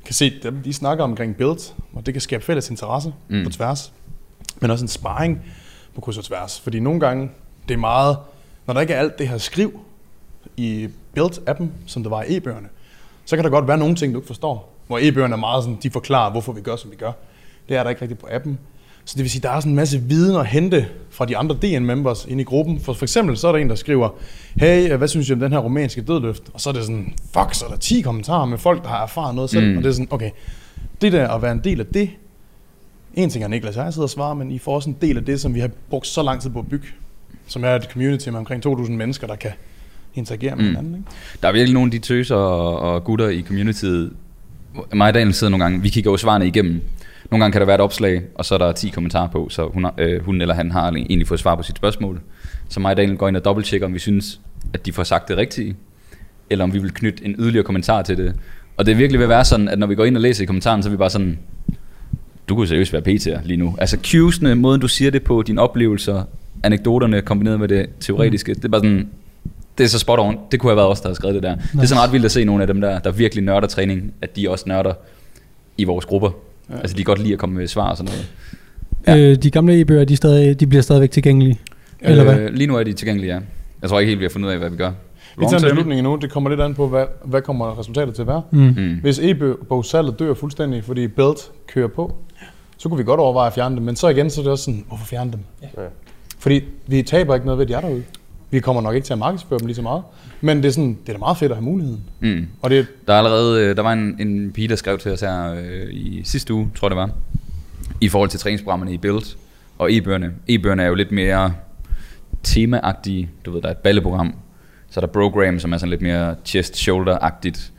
kan se dem, de snakker omkring Build, og det kan skabe fælles interesse mm. Mm. på tværs. Men også en sparring på kryds og tværs. Fordi nogle gange, det er meget, når der ikke er alt det her skriv i Build-appen, som der var i e-bøgerne, så kan der godt være nogle ting, du ikke forstår. Hvor e-bøgerne er meget sådan, de forklarer, hvorfor vi gør, som vi gør. Det er der ikke rigtigt på appen. Så det vil sige, der er sådan en masse viden at hente fra de andre DN-members inde i gruppen. For, for eksempel så er der en, der skriver, hey, hvad synes I om den her romanske dødløft? Og så er det sådan, fuck, så er der 10 kommentarer med folk, der har erfaret noget selv. Mm. Og det er sådan, okay, det der at være en del af det, en ting er Niklas jeg sidder og svarer, men I får også en del af det, som vi har brugt så lang tid på at bygge. Som er et community med omkring 2.000 mennesker, der kan interagere med Mm. hinanden. Ikke? Der er virkelig nogle af de tøser og, og gutter i communityet. Mig og Daniel sidder nogle gange, vi kigger jo svarene igennem. Nogle gange kan der være et opslag, og så er der 10 kommentarer på, så hun, øh, hun eller han har egentlig fået svar på sit spørgsmål. Så mig og Daniel går ind og dobbelttjekker, om vi synes, at de får sagt det rigtige, eller om vi vil knytte en yderligere kommentar til det. Og det er virkelig ved at være sådan, at når vi går ind og læser i kommentaren, så er vi bare sådan, du kunne seriøst være PT'er lige nu. Altså cuesene, måden du siger det på, dine oplevelser, anekdoterne kombineret med det teoretiske, det er bare sådan, det er så spot on. Det kunne have været os, der har skrevet det der. Nice. Det er sådan ret vildt at se nogle af dem der, der virkelig nørder træning, at de også nørder i vores grupper. Ja. Altså de kan godt lide at komme med svar og sådan noget. Ja. Øh, de gamle e-bøger, de, stadig, de bliver stadigvæk tilgængelige. Eller hvad? Øh, lige nu er de tilgængelige, ja. Jeg tror ikke helt, vi har fundet ud af, hvad vi gør. Vi tager en beslutning endnu. Det kommer lidt an på, hvad, hvad kommer resultatet til at være. Mm. Mm. Hvis e-bogsalget dør fuldstændig, fordi Build kører på, så kunne vi godt overveje at fjerne dem. Men så igen, så er det også sådan, hvorfor fjerne dem? Ja. Fordi vi taber ikke noget ved, at de er derude. Vi kommer nok ikke til at markedsføre dem lige så meget. Men det er, sådan, det er da meget fedt at have muligheden. Mm. Og det er, Der er allerede, øh, der var en, en pige, der skrev til os her øh, i sidste uge, tror jeg det var, i forhold til træningsprogrammerne i Build og e-bøgerne. E-bøgerne er jo lidt mere temaagtige, du ved, der er et balleprogram, så er der program, som er sådan lidt mere chest-shoulder-agtigt,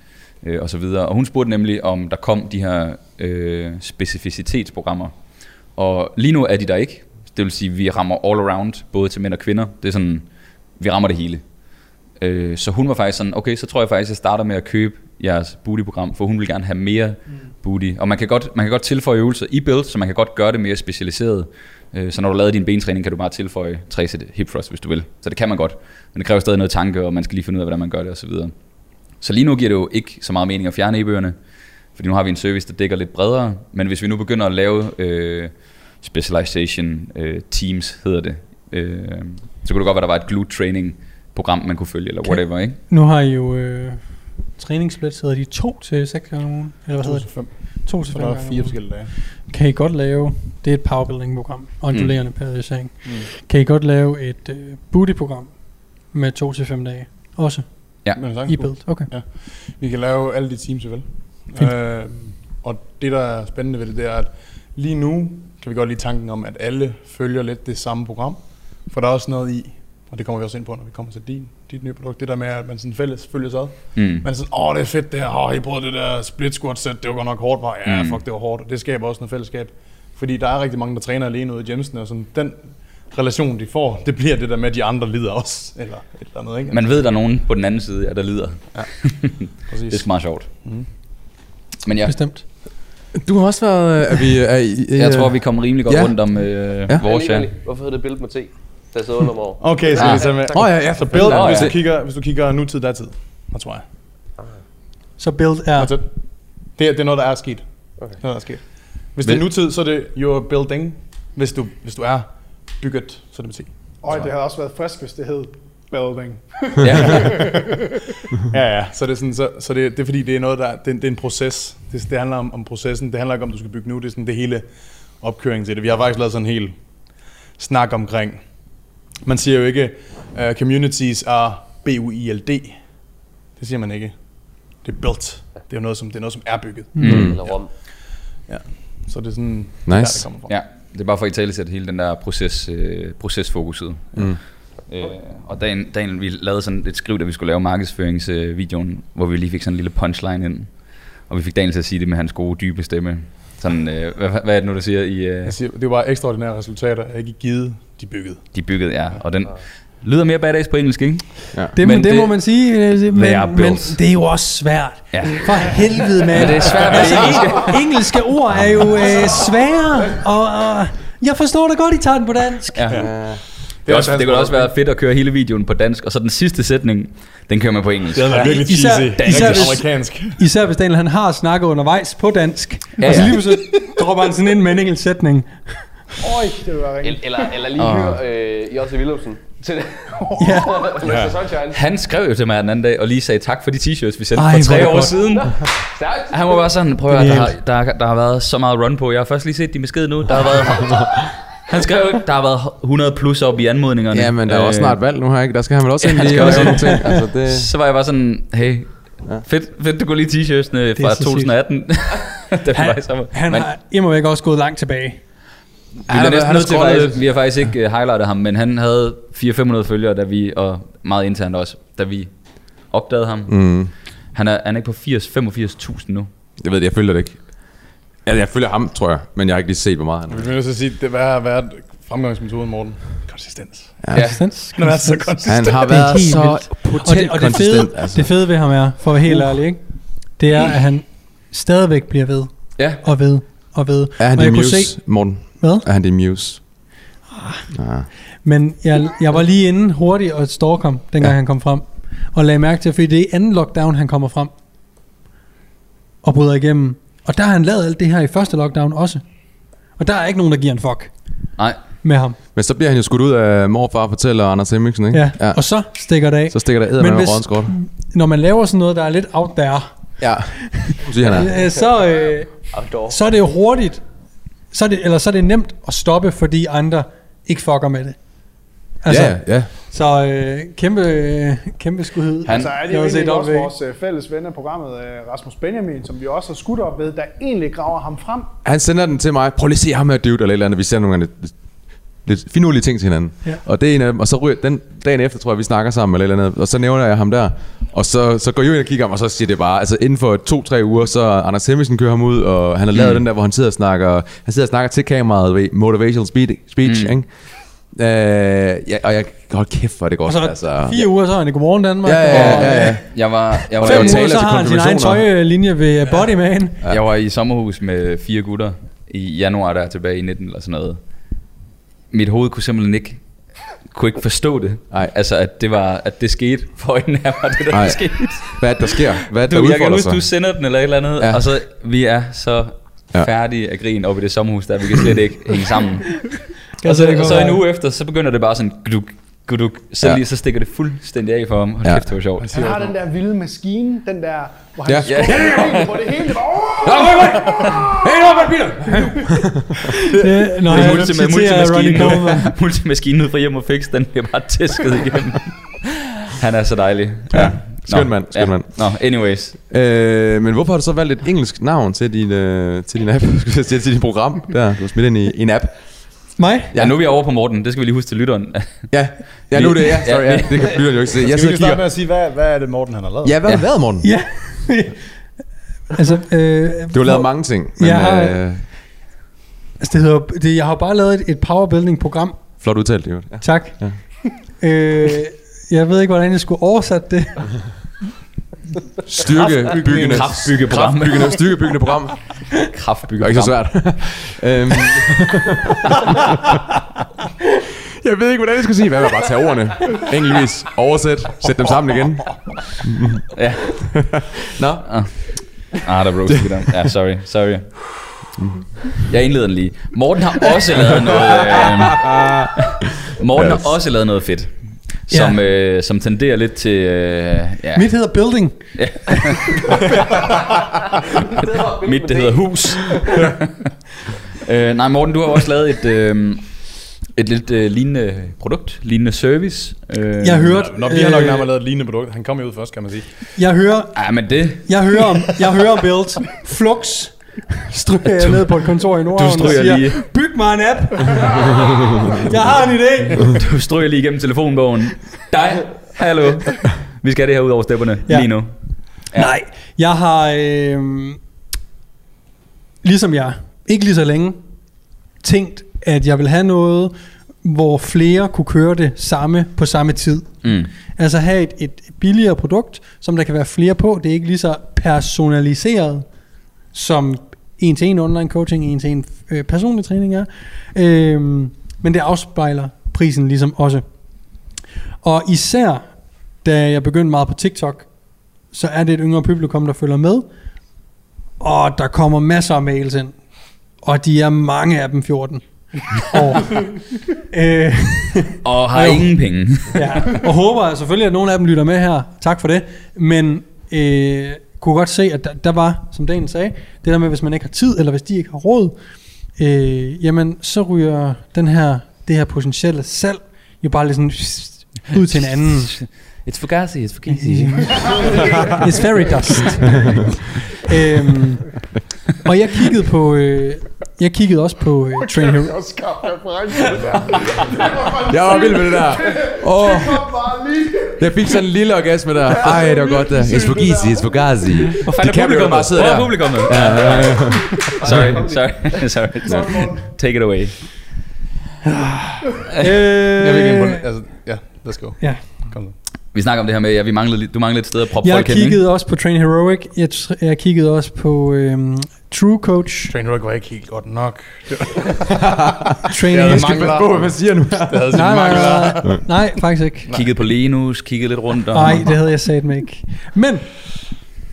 øh, og så videre. Og hun spurgte nemlig, om der kom de her øh, specificitetsprogrammer. Og lige nu er de der ikke. Det vil sige, at vi rammer all around, både til mænd og kvinder. Det er sådan, vi rammer det hele. Øh, så hun var faktisk sådan, okay, så tror jeg faktisk, jeg starter med at købe jeres booty-program, for hun vil gerne have mere booty. Og man kan godt, man kan godt tilføje øvelser i build, så man kan godt gøre det mere specialiseret. Øh, så når du laver din bentræning, kan du bare tilføje 3 sæt hip thrust, hvis du vil. Så det kan man godt. Men det kræver stadig noget tanke, og man skal lige finde ud af, hvordan man gør det osv. Så, så lige nu giver det jo ikke så meget mening at fjerne e-bøgerne, fordi nu har vi en service, der dækker lidt bredere. Men hvis vi nu begynder at lave øh, specialization øh, teams, hedder det, øh, så kunne det godt være, der var et glute training program, man kunne følge, eller Okay. whatever, ikke? Nu har I jo øh, træningssplits, hedder de 2 til 6 gange om ugen? Eller hvad hedder det? 5. 2 til Så 5 der er gange fire forskellige dage. Kan I godt lave, det er et powerbuilding-program, ondulerende mm. periodisering. Mm. Kan I godt lave et øh, booty-program med 2 til 5 dage? Også Ja. Men i build, okay. Vi kan lave alle de teams, vi vil. Fint. Øh, og det, der er spændende ved det, det er, at lige nu kan vi godt lide tanken om, at alle følger lidt det samme program. For der er også noget i, og det kommer vi også ind på, når vi kommer til din, dit nye produkt, det der med, at man sådan fælles følger sig ad. Mm. Man er sådan, åh, det er fedt det her, åh, I prøvede det der split squat set, det var godt nok hårdt, var. Ja, Mm. fuck, det var hårdt. Det skaber også noget fællesskab. Fordi der er rigtig mange, der træner alene ude i gymsene, og sådan, den relation, de får, det bliver det der med, at de andre lider også, eller et eller andet, ikke? Man ved, der er nogen på den anden side, ja, der lider. Præcis. Det er meget sjovt. Mhm. Men ja, Bestemt. Du har også været... øh, Er vi, er, I, jeg tror, vi kommer rimelig godt Ja. rundt om øh, Ja. vores Ja. ja. Hvorfor hedder det Build med T? Der mig over. Okay, så Ja. vi tage med. Åh oh, ja, ja, Så build, hvis, ja. du kigger, hvis du kigger nutid, datid. Hvad tror jeg? Så build er... Det, er, det er noget, der er sket. Okay. Det er noget, der er sket. Hvis det er Men- nutid, så er det your building. Hvis du, hvis du er bygget, så er det med T. Og det havde også været frisk, hvis det hed building. ja. Ja, ja. Så det er, sådan, så, så det, det er fordi, det er noget, der det, er- det er en proces. Det, det handler om, om processen. Det handler ikke om, du skal bygge nu. Det er sådan det hele opkøring til det. Vi har faktisk lavet sådan en hel snak omkring. Man siger jo ikke, uh, communities er B-U-I-L-D. Det siger man ikke. Det er built. Det er jo noget, som, det er noget, som er bygget. Mm. Eller Rom. Så det er sådan, Nice. der, det kommer fra. ja, det er bare for at i tale sætte hele den der proces, øh, procesfokuset. Mm. Øh, og dagen, dagen, vi lavede sådan et skriv, da vi skulle lave markedsføringsvideoen, hvor vi lige fik sådan en lille punchline ind. Og vi fik Daniel til at sige det med hans gode, dybe stemme. Sådan, øh, hvad, hvad er det nu, du siger? I, øh, Jeg siger, det var ekstraordinære resultater, jeg ikke givet, de byggede. de byggede, ja. Og den lyder mere badass på engelsk, ikke? Ja. Det, men det, det må man sige, øh, men, men det er jo også svært. Ja. For helvede, mand. Men det er svært, altså, ikke- engelske, engelske ord er jo øh, svære, og, og jeg forstår det godt, I tager den på dansk. Ja. Ja. Det, er også, det kunne også være fedt at køre hele videoen på dansk, og så den sidste sætning, den kører man på engelsk. Det havde været virkelig Især- cheesy. især Rigtig hvis- amerikansk. Især hvis Daniel han har snakket undervejs på dansk, Ja, ja, og så ja. lige pludselig dropper han sådan ind med en enkelt sætning. Øj, det vil være Eller, eller, eller lige høre øh, Josse Willumsen til det. Ja. Sunshine. Han skrev jo til mig den anden dag, og lige sagde tak for de t-shirts, vi sendte Ej, for er tre år godt. siden. Stærkt. Han var bare sådan, prøv at høre, der, har, der, har- der har været så meget run på. Jeg har først lige set de besked nu. Der har været... Han skrev, der har været 100 plus op i anmodningerne. Ja, men der er også Øh, snart valg nu her, ikke? Der skal han vel også Ja, ind han lige også nogle ting. Altså, det, Så var jeg bare sådan, hey, Ja. fedt, fedt du kunne lide t-shirtsene fra så sygt. 2018. da vi var Han, han Men har imod væk også gået langt tilbage. vi Han er har- næsten han nødt til faktisk, vi har faktisk ikke uh, highlightet ham, men han havde 400-500 følgere, da vi, og meget internt også, da vi opdagede ham. mm, Han er, han er ikke på 80-85.000 nu. jeg ved det, jeg følger det ikke. Altså, jeg følger ham, tror jeg, men jeg har ikke lige set, hvor meget han Vi vil så sige, det hvad har været fremgangsmetoden, Morten? Konsistens. Ja. Konsistens. Han er så konsistent. Han har Det er været helt så potent Og det, og det, fede. Altså. det fede ved ham er, for at være helt ærlig, ikke? det er, at han stadigvæk bliver ved Ja, og ved og ved. Er han kunne muse, se, Morten? hvad? Er han din muse? Ah. Men jeg, jeg var lige inde hurtigt og stalk ham, dengang Ja. ja. han kom frem. Og lagde mærke til, fordi det er i anden lockdown, han kommer frem. Og bryder igennem. Og der har han lavet alt det her i første lockdown også. Og der er ikke nogen, der giver en fuck nej. med ham. Men så bliver han jo skudt ud af morfar fortæller Anders Hemmingsen, ikke? Ja. ja. Og så stikker det af. Så stikker der æder Men med hvis- rådens godt. Når man laver sådan noget, der er lidt out there, Ja. Siger han er. øh, så, øh, så er det jo hurtigt. Så er det, eller så er det nemt at stoppe, fordi andre ikke fucker med det. Altså, ja, ja. Så øh, kæmpe, øh, kæmpe skud. Han- Så er det Jeg jo egentlig op også ved. vores øh, fælles ven af programmet, øh, Rasmus Benjamin, som vi også har skudt op ved, der egentlig graver ham frem. Han sender den til mig. Prøv lige at se ham her dude, eller et eller andet. Vi ser nogle gange lidt finurlige ting til hinanden. Ja. Og det er en af dem, og så ryger, den dagen efter, tror jeg, vi snakker sammen eller et eller andet, og så nævner jeg ham der, og så, så går jeg ind og kigger ham, og så siger det bare, altså inden for to-tre uger, så Anders Hemmingsen kører ham ud, og han har lavet Mm. den der, hvor han sidder og snakker, han sidder og snakker til kameraet, ved, motivational speech, speech Mm. ikke? Øh, ja, og jeg, hold kæft, hvor det godt. Og så altså. fire uger, så er han i Godmorgen Danmark. Ja, ja, og, ja, ja. Jeg var, jeg var, Fem uger, så til har han sin egen tøjlinje ved Bodyman. jeg var i sommerhus med fire gutter i januar der tilbage i 19 eller sådan noget. Mit hoved kunne simpelthen ikke kunne ikke forstå det. Nej. Altså, at det, var, at det skete for øjnene af mig, det der Nej. skete. Hvad er det, der sker? Hvad er det, der Du, jeg kan huske, sig? du sender den eller et eller andet, Ja. ja. og så vi er så Ja. ja. færdige af grin oppe i det sommerhus, der vi kan slet ikke hænge sammen. Og så, og så en uge efter, så begynder det bare sådan, guduk, guduk, så, Ja. ja. lige, så stikker det fuldstændig af for ham. Hold Ja. kæft, det var sjovt. Han har den der vilde maskine, den der, hvor han Ja. ja. Ja. hvor det hele bare... Hey, Robert Peter! det, når Det er jeg multimaskinen, nu, multimaskinen ud fra hjem og fix, den bliver bare tæsket igennem. Han er så dejlig. Ja. Skøn mand, skøn mand. Nå, anyways. Øh, men hvorfor har du så valgt et engelsk navn til din, øh, til din app? Sige, til din program? Der, du har smidt ind i, i en app. Mig? Ja, nu er vi over på Morten. Det skal vi lige huske til lytteren. Ja, ja nu er det, ja, sorry, Ja, det kan lytteren jo ikke se. Jeg skal vi starte kigger. med at sige, hvad, hvad er det Morten han har lavet? Ja, hvad har Ja. lavet, Morten? Ja. altså, øh, Du har lavet mange ting, men Jeg har- øh, Altså, det hedder, det, jeg har bare lavet et, et powerbuilding-program. flot udtalt, jo. Ja. Tak. Ja. Øh, jeg ved ikke, hvordan jeg skulle oversætte det. Styrkebyggende, Kraftbyggeprogram. kraftbyggende, styrkebyggende program. Det Kraftbygger. er ikke så svært. øhm. jeg ved ikke, hvordan jeg skal sige. Hvad med bare tage ordene? Enkeltvis. Oversæt. Sæt dem sammen igen. Ja. Nå. Ah, der roasted vi dem. Ja, sorry, sorry. Jeg indleder den lige. Morten har også lavet noget... Øh, Morten har også lavet noget fedt. Som, øh, som tenderer lidt til... Øh, ja, Mit hedder Building. mit, det hedder hus. øh, nej, Morten, du har også lavet et... Øh, et lidt øh, lignende produkt, lignende service. Øh, Jeg hørte, Når vi har nok øh, nærmere lavet et lignende produkt. Han kom jo ud først, kan man sige. jeg hører, Ja, men det... jeg hører om, jeg hører om Build. Flux. Stryger jeg ned på et kontor i Nordhavn og siger, lige. byg mig en app. jeg har en idé. Du stryger lige igennem telefonbogen. Dig, hallo. Vi skal have det her ud over stepperne ja. lige nu. Ja. Nej, jeg har, øh, ligesom jeg, ikke lige så længe, tænkt, at jeg vil have noget, hvor flere kunne køre det samme på samme tid. Mm. Altså have et, et billigere produkt, som der kan være flere på. Det er ikke lige så personaliseret, som en til en online coaching, en til en øh, personlig træning er. Øhm, men det afspejler prisen ligesom også. Og især, da jeg begyndte meget på TikTok, så er det et yngre publikum, der følger med. Og der kommer masser af mails ind. Og de er mange af dem 14 år. øh, Og har Jo. ingen penge. ja, og håber selvfølgelig, at nogle af dem lytter med her. Tak for det. Men øh, kunne godt se, at der, der var, som Daniel sagde, det der med, hvis man ikke har tid, eller hvis de ikke har råd, øh, jamen så ryger den her, det her potentielle salg jo bare lidt sådan ud til en anden. It's fugazi, it's fugazi. It's fairy dust. øhm, og jeg kiggede på, øh, jeg kiggede også på øh, Train Hero. det der. Jeg var vild med det der. Oh, jeg fik sådan en lille orgasme der. Ej, det var godt der. It's fugazi, it's fugazi. Hvor fanden De er publikummet? bare sidde Hvor er der. publikummet? Ja, ja, ja. Sorry, sorry, sorry. Take it away. Øh, Jeg vil ikke det. Altså, ja, let's go. Ja. Kom så. Vi snakker om det her med, at vi manglede, lidt- du manglede et sted at proppe Jeg folk hen, kiggede også på Train Heroic. Jeg, jeg kiggede også på øhm, True Coach. Train Rock var ikke helt godt nok. Train Ja, Heroic. det mangler. På, hvad man siger nu. Det havde Nej, nej, mangler. nej, nej, faktisk ikke. Kiggede på Linus, kiggede lidt rundt om. Nej, det havde jeg sagt mig ikke. Men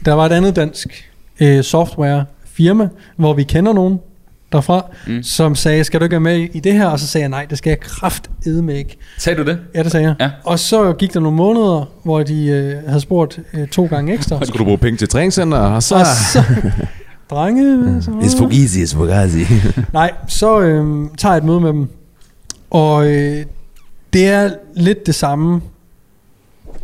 der var et andet dansk øh, software firma, hvor vi kender nogen derfra, mm. Mm. som sagde, skal du ikke være med i det her? Og så sagde jeg, nej, det skal jeg kraftedme ikke. Sagde du det? Ja, det sagde jeg. Ja. Og så gik der nogle måneder, hvor de øh, havde spurgt øh, to gange ekstra. Skulle du bruge penge til træningscenter, og så... Og så... Drenge, hvad så? It's fugazi, it's fugazi. Nej, så øh, tager jeg et møde med dem. Og øh, det er lidt det samme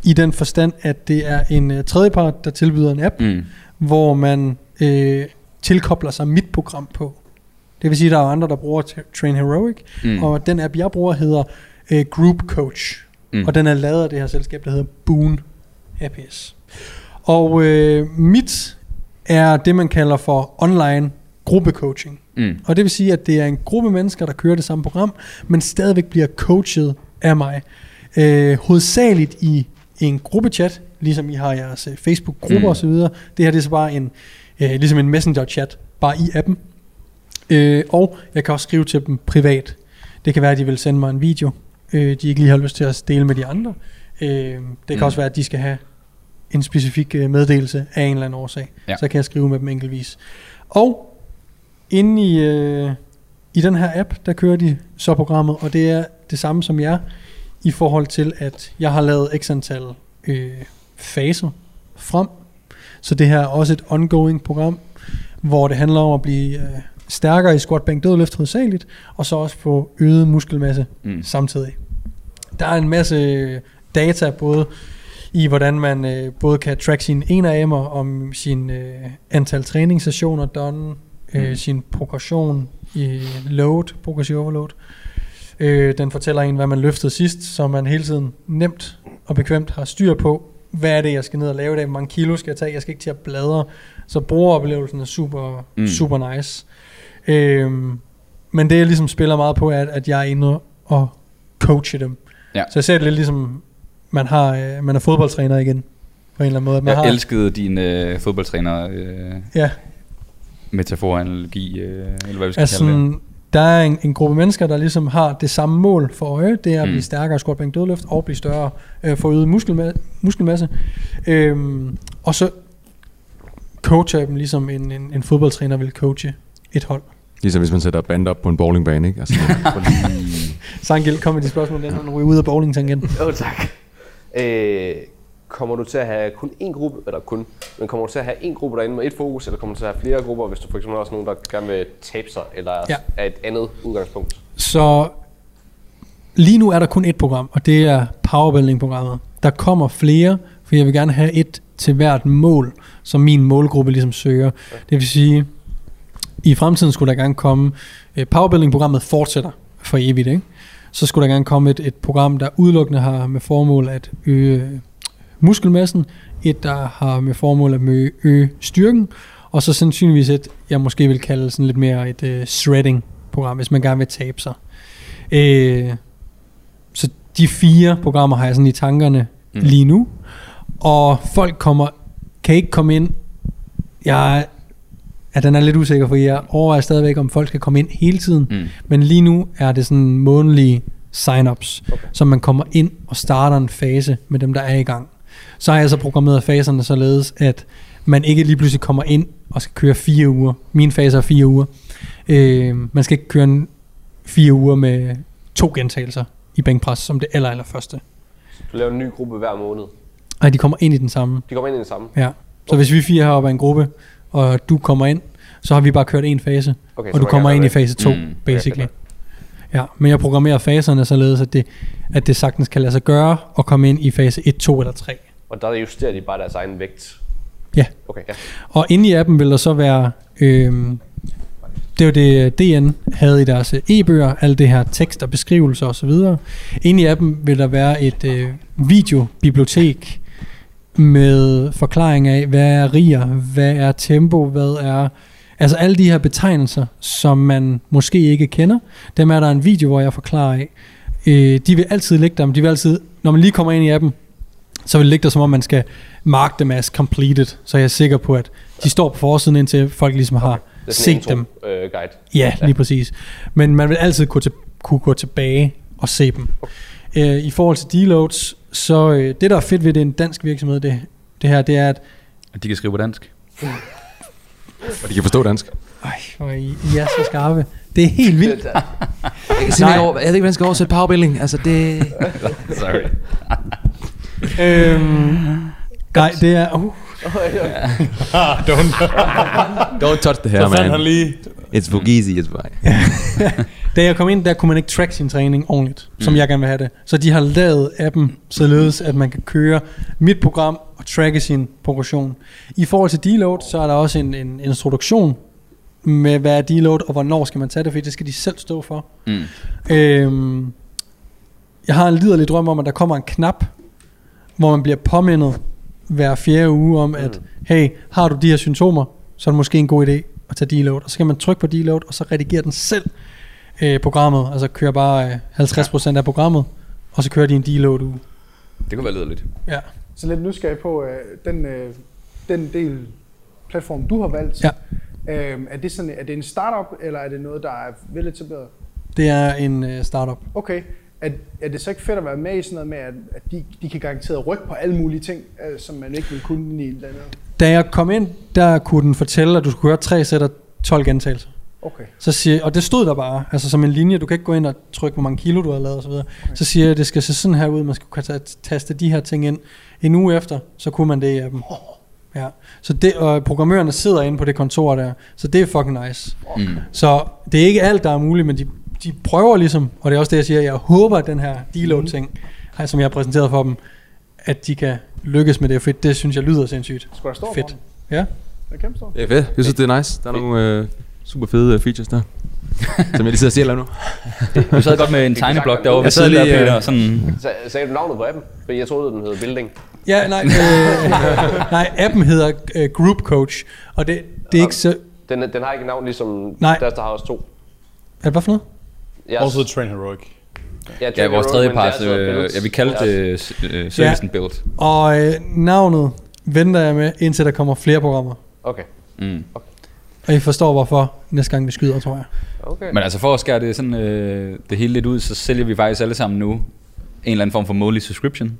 i den forstand, at det er en øh, tredjepart, der tilbyder en app, Mm. hvor man øh, tilkobler sig mit program på. Det vil sige, at der er andre, der bruger Train Heroic, Mm. og den app, jeg bruger, hedder øh, Group Coach. Mm. Og den er lavet af det her selskab, der hedder Boone APS. Og øh, mit er det, man kalder for online gruppecoaching. Mm. Og det vil sige, at det er en gruppe mennesker, der kører det samme program, men stadigvæk bliver coachet af mig. Øh, hovedsageligt i en gruppechat, ligesom I har jeres øh, Facebook-grupper mm. osv. Det her det er så bare en, øh, ligesom en messenger-chat, bare i appen. Øh, og jeg kan også skrive til dem privat. Det kan være, at de vil sende mig en video, øh, de ikke lige har lyst til at dele med de andre. Øh, det kan Mm. også være, at de skal have en specifik øh, meddelelse af en eller anden årsag. Ja. Så kan jeg skrive med dem enkeltvis. Og inde i, øh, i den her app, der kører de så programmet, og det er det samme som jeg, i forhold til, at jeg har lavet x antal øh, faser frem. Så det her er også et ongoing program, hvor det handler om at blive øh, stærkere i squat, bænk, dødløft hovedsageligt, og så også få øget muskelmasse Mm. samtidig. Der er en masse data, både i hvordan man øh, både kan track sine enere om sin øh, antal træningssessioner done, øh, Mm. sin progression i load, progressive overload. Øh, den fortæller en, hvad man løftede sidst, så man hele tiden nemt og bekvemt har styr på, hvad er det, jeg skal ned og lave i dag, hvor mange kilo skal jeg tage, jeg skal ikke til at bladre. Så brugeroplevelsen er super, Mm. super nice. Øhm, men det jeg ligesom spiller meget på, er, at jeg er inde og coache dem. Ja. Så jeg ser det lidt ligesom, man, har, øh, man er fodboldtræner igen, på en eller anden måde. Man Jeg har, elskede din øh, fodboldtræner øh, Ja, metaforanalogi, øh, eller hvad vi skal altså kalde det. der er en, en gruppe mennesker, der ligesom har det samme mål for øje, det er at Mm. blive stærkere, squat, bænk, dødløft, og blive større, øh, få øget muskelma- muskelmasse. Øhm, og så coacher jeg dem ligesom en, en, en fodboldtræner vil coache et hold. Ligesom hvis man sætter band op på en bowlingbane, ikke? Altså, lige- Sangel, kom med de spørgsmål, den er ud af bowling igen. Jo, tak. Øh, kommer du til at have kun én gruppe, eller kun, men kommer du til at have én gruppe derinde med et fokus, eller kommer du til at have flere grupper, hvis du for eksempel også nogen, der gerne vil tabe sig, eller Ja. er et andet udgangspunkt? Så lige nu er der kun et program, og det er powerbuilding-programmet. Der kommer flere, for jeg vil gerne have et til hvert mål, som min målgruppe ligesom søger. Det vil sige, i fremtiden skulle der gerne komme, øh, powerbuilding-programmet fortsætter for evigt, ikke? Så skulle der gerne komme et, et program, der udelukkende har med formål at øge muskelmassen, et, der har med formål at øge, øge styrken, og så sandsynligvis et, jeg måske vil kalde sådan lidt mere et øh, shredding-program, hvis man gerne vil tabe sig. Øh, så de fire programmer har jeg sådan i tankerne Mm. mm. lige nu. Og folk kommer, kan ikke komme ind. Jeg ja, den er lidt usikker, for jeg overvejer stadigvæk, om folk skal komme ind hele tiden. Mm. Men lige nu er det sådan månedlige sign-ups, Okay. okay. så man kommer ind og starter en fase med dem, der er i gang. Så har jeg så programmeret faserne således, at man ikke lige pludselig kommer ind og skal køre fire uger. Min fase er fire uger. Øh, man skal ikke køre en fire uger med to gentagelser i bænkpres, som det aller, aller første. Du laver en ny gruppe hver måned. Nej, de kommer ind i den samme. De kommer ind i den samme. Ja. Så hvis vi fire heroppe er en gruppe, og du kommer ind, så har vi bare kørt en fase, Okay, og du kommer ind i fase 2, Mm. basically. Okay, Ja, men jeg programmerer faserne således, at det, at det sagtens kan lade sig gøre at komme ind i fase 1, 2 eller 3. med. Og der justerer de bare deres egen vægt. Ja. Okay, ja. Og inde i appen vil der så være, øhm, det var det DN havde i deres øh, e-bøger, alt det her tekst og beskrivelser osv. Inde i appen vil der være et øh, videobibliotek med forklaring af, hvad er riger, hvad er tempo, hvad er... Altså alle de her betegnelser, som man måske ikke kender, dem er der en video, hvor jeg forklarer af. Øh, de vil altid ligge der, men de vil altid, når man lige kommer ind i appen, så vil det ligge der, som om man skal mark dem as completed, så jeg er sikker på, at de står på forsiden, indtil folk ligesom har en set dem. øh, guide. Ja, lige præcis. Men man vil altid kunne, til, kunne gå tilbage og se dem. Øh, I forhold til deloads, så øh, det der er fedt ved det er en dansk virksomhed, det, det her, det er, at Og de kan skrive på dansk. og de kan forstå dansk. Øj, hvor I, I er så skarpe. Det er helt vildt. Jeg kan simpelthen ikke over, jeg ved ikke, hvordan jeg skal oversætte powerbuilding. Altså, det... Sorry. øhm, nej, det er... Uh, Don't touch the hair, Så fandt man. han lige... It's Fugeezy, it's fine. da jeg kom ind, der kunne man ikke track sin træning ordentligt, som Mm. jeg gerne vil have det. Så de har lavet appen således, at man kan køre mit program og tracke sin progression. I forhold til deload, så er der også en, en introduktion med, hvad er deload, og hvornår skal man tage det, for det skal de selv stå for. Mm. Øhm, jeg har en liderlig drøm om, at der kommer en knap, hvor man bliver påmindet hver fjerde uge om, at hey, har du de her symptomer, så er det måske en god idé at tage deload. Og så kan man trykke på deload, og så redigere den selv øh, programmet. Altså køre bare øh, 50% af programmet, og så kører de en deload uge. Det kunne være lederligt. Ja. Så lidt nysgerrig på øh, den, øh, den del platform, du har valgt. Ja. Øh, er, det sådan, er det en startup, eller er det noget, der er veletableret? Det er en øh, startup. Okay. Er, er det så ikke fedt at være med i sådan noget med, at, at de, de kan garanteret rykke på alle mulige ting, øh, som man ikke vil kunne i et eller andet? Da jeg kom ind, der kunne den fortælle, at du skulle gøre tre sæt af 12 gentagelser. Okay. Så siger, og det stod der bare, altså som en linje, du kan ikke gå ind og trykke, hvor mange kilo du har lavet osv. Okay. Så siger jeg, at det skal se sådan her ud, man skal kunne tage- taste de her ting ind. En uge efter, så kunne man det i appen. Ja. Så det, og programmørerne sidder inde på det kontor der, så det er fucking nice. Mm. Så det er ikke alt, der er muligt, men de, de prøver ligesom, og det er også det, jeg siger, jeg håber, at den her deload-ting, mm. som jeg har præsenteret for dem, at de kan lykkes med det, for det synes jeg lyder sindssygt. Der stå Fedt. Ja. Det er kæmpe stort. Det er fedt. Jeg synes, det er nice. Der er nogle øh, super fede øh, features der. som jeg lige sidder og siger nu. Du sad godt med en tegneblok derovre ved Jeg sad siden der, øh, Peter. Sådan, Så, sagde du navnet på appen? For jeg troede, den hed Building. Ja, nej, øh, nej, appen hedder øh, Group Coach, og det, det er ikke så... Den, den har ikke et navn ligesom Nej. Dust House 2. Er det hvad for noget? Jeg, Also Train Heroic. ja, ja, vores tredje part, part, øh, ja, vi kaldte det øh, servicen build. Og øh, navnet venter jeg med, indtil der kommer flere programmer. Okay. Mm. Og I forstår hvorfor næste gang vi skyder, tror jeg. okay. Men altså for at skære det, sådan, øh, det hele lidt ud, så sælger vi faktisk alle sammen nu en eller anden form for månedlig subscription,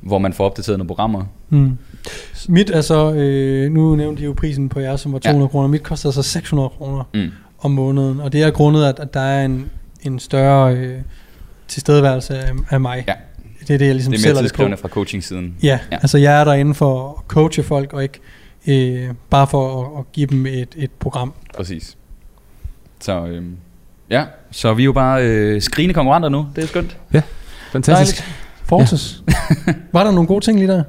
hvor man får opdateret nogle programmer. Mm. Mit er så, øh, nu nævnte I jo prisen på jer, som var 200 ja. kroner. Mit koster så 600 kroner Mm. om måneden. Og det er grundet, at, at der er en, en større øh, tilstedeværelse af, af mig. Ja. Det er det, jeg ligesom Det er sælger mere det på. tidskrævende fra coaching-siden. Ja, Ja. ja, altså jeg er derinde for at coache folk, og ikke øh, bare for at, at give dem et, et program. Præcis. Så øhm, ja, så vi er jo bare øh, skrigende konkurrenter nu. Det er skønt. Fantastisk. Forces. Ja. var der nogle gode ting lige der?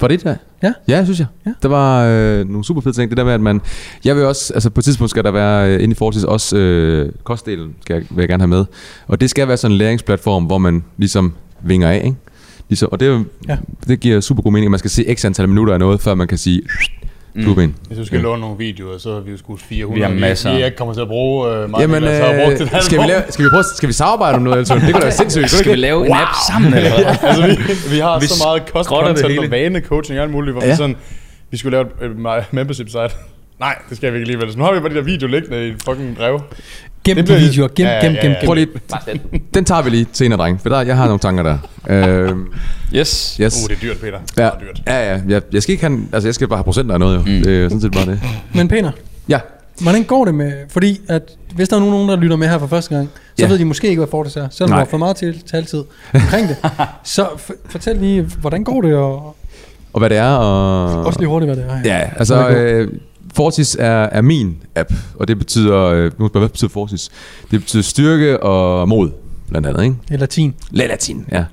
For det der? Ja. Ja, synes jeg. Ja. Der var øh, nogle super fede ting. Det der med, at man... Jeg vil også... Altså på et tidspunkt skal der være øh, inde i Fortis også øh, kostdelen, skal jeg, vil jeg gerne have med. Og det skal være sådan en læringsplatform, hvor man ligesom vinger af, ikke? Ligesom, og det, Ja. det giver super god mening, at man skal se x antal minutter af noget, før man kan sige... Mm. Ind. Hvis du skal låne nogle videoer, så har vi jo skudt 400. Vi har masser. Vi, vi ikke kommer til at bruge øh, meget. Jamen, Niklas har brugt et øh, halvt skal, vi lave, skal, vi prøve, skal vi samarbejde om noget, Elton? Det kunne da være sindssygt. det Skal vi lave en app sammen, eller hvad? altså, vi, vi har Vi så meget kost det content og hele. vane coaching og alt muligt, hvor ja. Ja. vi sådan, vi skulle lave et, et membership site. Nej, det skal vi ikke alligevel. Så nu har vi bare de der video liggende i et fucking drev. Gem Det de bliver- videoer, gem, Ja, ja, gem, ja, gem, ja. gem. Prøv lige, den. tager vi lige senere, dreng. For der, jeg har nogle tanker der. Øh, Yes. yes. Uh, det er dyrt, Peter. Det Ja, er dyrt. ja, ja. Jeg, jeg skal ikke have, altså jeg skal bare have procenter af noget, jo. Mm. Det er sådan set bare det. Men Peter, Ja, hvordan går det med... Fordi at hvis der er nogen, der lytter med her for første gang, så Ja. ved de måske ikke, hvad Fortis er. Selvom du Nej. har for meget til taltid omkring det. Så f- fortæl lige, hvordan går det, og og hvad det er, og... også lige hurtigt, hvad det er. Ja, altså... Det går. Øh, Fortis er, er min app, og det betyder... Øh, nu hvad betyder Fortis? Det betyder styrke og mod, blandt andet, ikke? Det er latin. Latin, ja.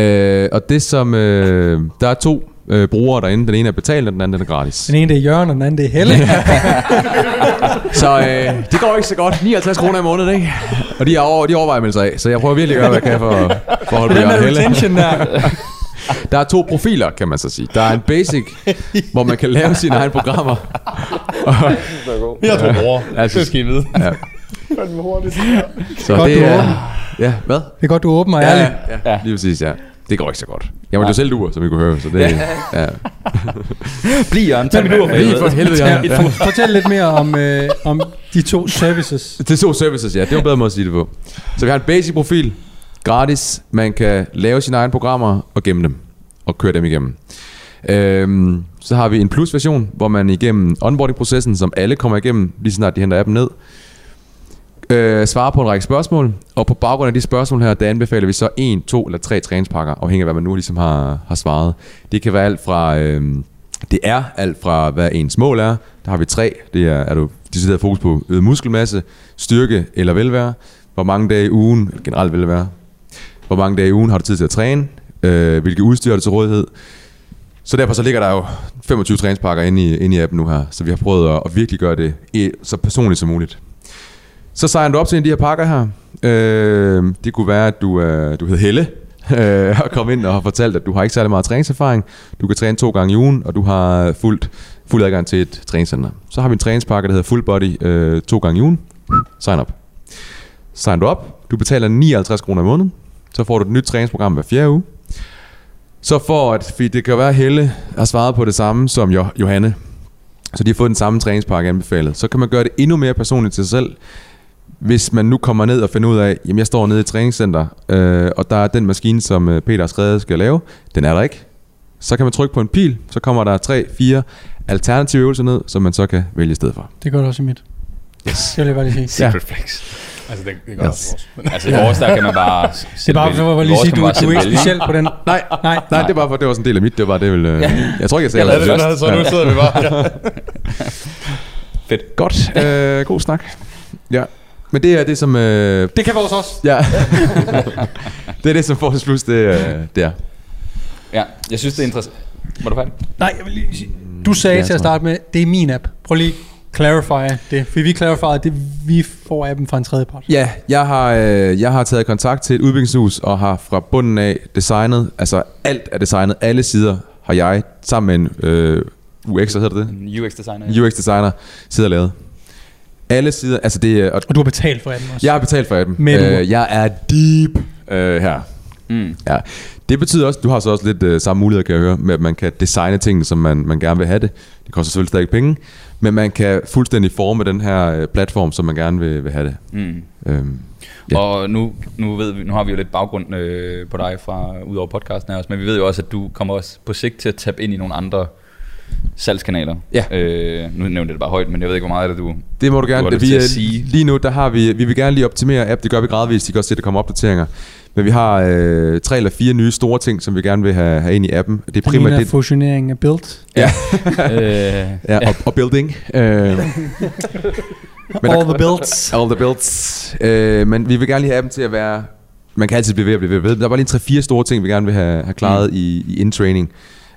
Øh, og det som... Øh, der er to øh, brugere derinde. Den ene er betalt, og den anden den er gratis. Den ene det er Jørgen, og den anden det er Helle. Så øh, det går ikke så godt. 59 kroner i måneden, ikke? Og de, er over, de overvejer at melde sig af. Så jeg prøver virkelig at gøre, hvad jeg kan for, for at holde på den der helle. retention der. Der er to profiler, kan man så sige. Der er en basic, hvor man kan lave sine egne programmer. Er. Vi har to bror. Altså- det skal I vide. Ja. Så Godt, det er... Ja, hvad? Det er godt, du åbner og Ja, ærlig. ja, ja, lige præcis, ja. Det går ikke så godt. Jeg var jo selv duer, som I kunne høre, så det... Ja. Bliv Jørgen, tag ord for Lige for helvede, ja. Ja. Fortæl lidt mere om, øh, om de to services. Det er to services, ja. Det er en bedre måde at sige det på. Så vi har en basic profil, gratis. Man kan lave sine egne programmer og gemme dem. Og køre dem igennem. Øhm, så har vi en plus version, hvor man igennem onboarding-processen, som alle kommer igennem, lige snart de henter appen ned, øh, svarer på en række spørgsmål, og på baggrund af de spørgsmål her, der anbefaler vi så en, to eller tre træningspakker, afhængig af hvad man nu ligesom har, har svaret. Det kan være alt fra, øh, det er alt fra hvad ens mål er, der har vi tre, det er, er du decideret fokus på øget muskelmasse, styrke eller velvære, hvor mange dage i ugen, eller generelt velvære, hvor mange dage i ugen har du tid til at træne, øh, hvilke udstyr er du til rådighed, Så derfor så ligger der jo 25 træningspakker inde i, inde i appen nu her, så vi har prøvet at, at virkelig gøre det så personligt som muligt. Så signer du op til en af de her pakker her. Øh, det kunne være, at du, øh, du hedder Helle, øh, og kom ind og har fortalt, at du har ikke særlig meget træningserfaring. Du kan træne to gange i ugen, og du har fuldt, fuld adgang til et træningscenter. Så har vi en træningspakke, der hedder Full Body øh, to gange i ugen. Sign up. Sign du op. Du betaler 59 kroner i måneden. Så får du et nyt træningsprogram hver fjerde uge. Så for at, fordi det kan være, at Helle har svaret på det samme som Jo- Johanne, så de har fået den samme træningspakke anbefalet, så kan man gøre det endnu mere personligt til sig selv, hvis man nu kommer ned og finder ud af, jamen jeg står nede i et træningscenter, øh, og der er den maskine, som øh, Peter har skrevet skal lave, den er der ikke. Så kan man trykke på en pil, så kommer der tre, fire alternative øvelser ned, som man så kan vælge i stedet for. Det gør det også i mit. Yes. Det vil jeg bare lige sige. Secret flex. Altså, det, det gør Yes. også vores. Altså i vores, der kan man bare... Det er bare for at lige sige, du, du er ikke speciel på den. Nej, Nej, nej, det er bare for, det var sådan en del af mit, det var det vel, øh, jeg tror ikke, jeg sagde Jeg det. lavede ja, det det, så nu sidder vi bare. Fedt. Godt, øh, god snak. Ja, men det er det, som... Øh, Det kan vores også. ja. det er det, som Forces Plus, det, øh, det er. Ja, jeg synes, det er interessant. Var du færdig? Nej, jeg vil lige sige. Du sagde Ja, til at jeg. starte med, det er min app. Prøv lige clarify det. For vi clarify, det vi får appen fra en tredje part. Ja, jeg har, øh, jeg har taget kontakt til et udviklingshus og har fra bunden af designet, altså alt er designet, alle sider har jeg sammen med en øh, UX, hvad hedder det? En UX-designer. UX-designer sidder og lavet. Alle sider, altså det er, og Og du har betalt for appen også. jeg har betalt for appen. Med et ur. Øh, jeg er deep øh, her. Mm. Ja. Det betyder også, du har så også lidt øh, samme mulighed, kan jeg høre, med at man kan designe tingene, som man, man gerne vil have det. Det koster selvfølgelig stadig penge, men man kan fuldstændig forme den her øh, platform, som man gerne vil, vil have det. Mm. Øhm, Ja. Og nu, nu, ved vi, nu har vi jo lidt baggrund øh, på dig fra ud over podcasten her også, men vi ved jo også, at du kommer også på sigt til at tabe ind i nogle andre salgskanaler. Ja. Øh, nu nævnte jeg det bare højt, men jeg ved ikke, hvor meget af det du... Det må du gerne. Du lyst vi, er- sige. Lige nu, der har vi, vi vil gerne lige optimere app. Det gør vi gradvist. I kan også se, at der kommer opdateringer. Men vi har øh, tre eller fire nye store ting, som vi gerne vil have, have ind i appen. Det er primært ene er det, fusionering af build. ja, øh, ja, og, og building. Øh, Men der- All the builds. all the builds. Øh, men vi vil gerne lige have appen til at være... Man kan altid blive ved at blive ved. Der var lige tre-fire store ting, vi gerne vil have, have klaret mm. i, i in-training.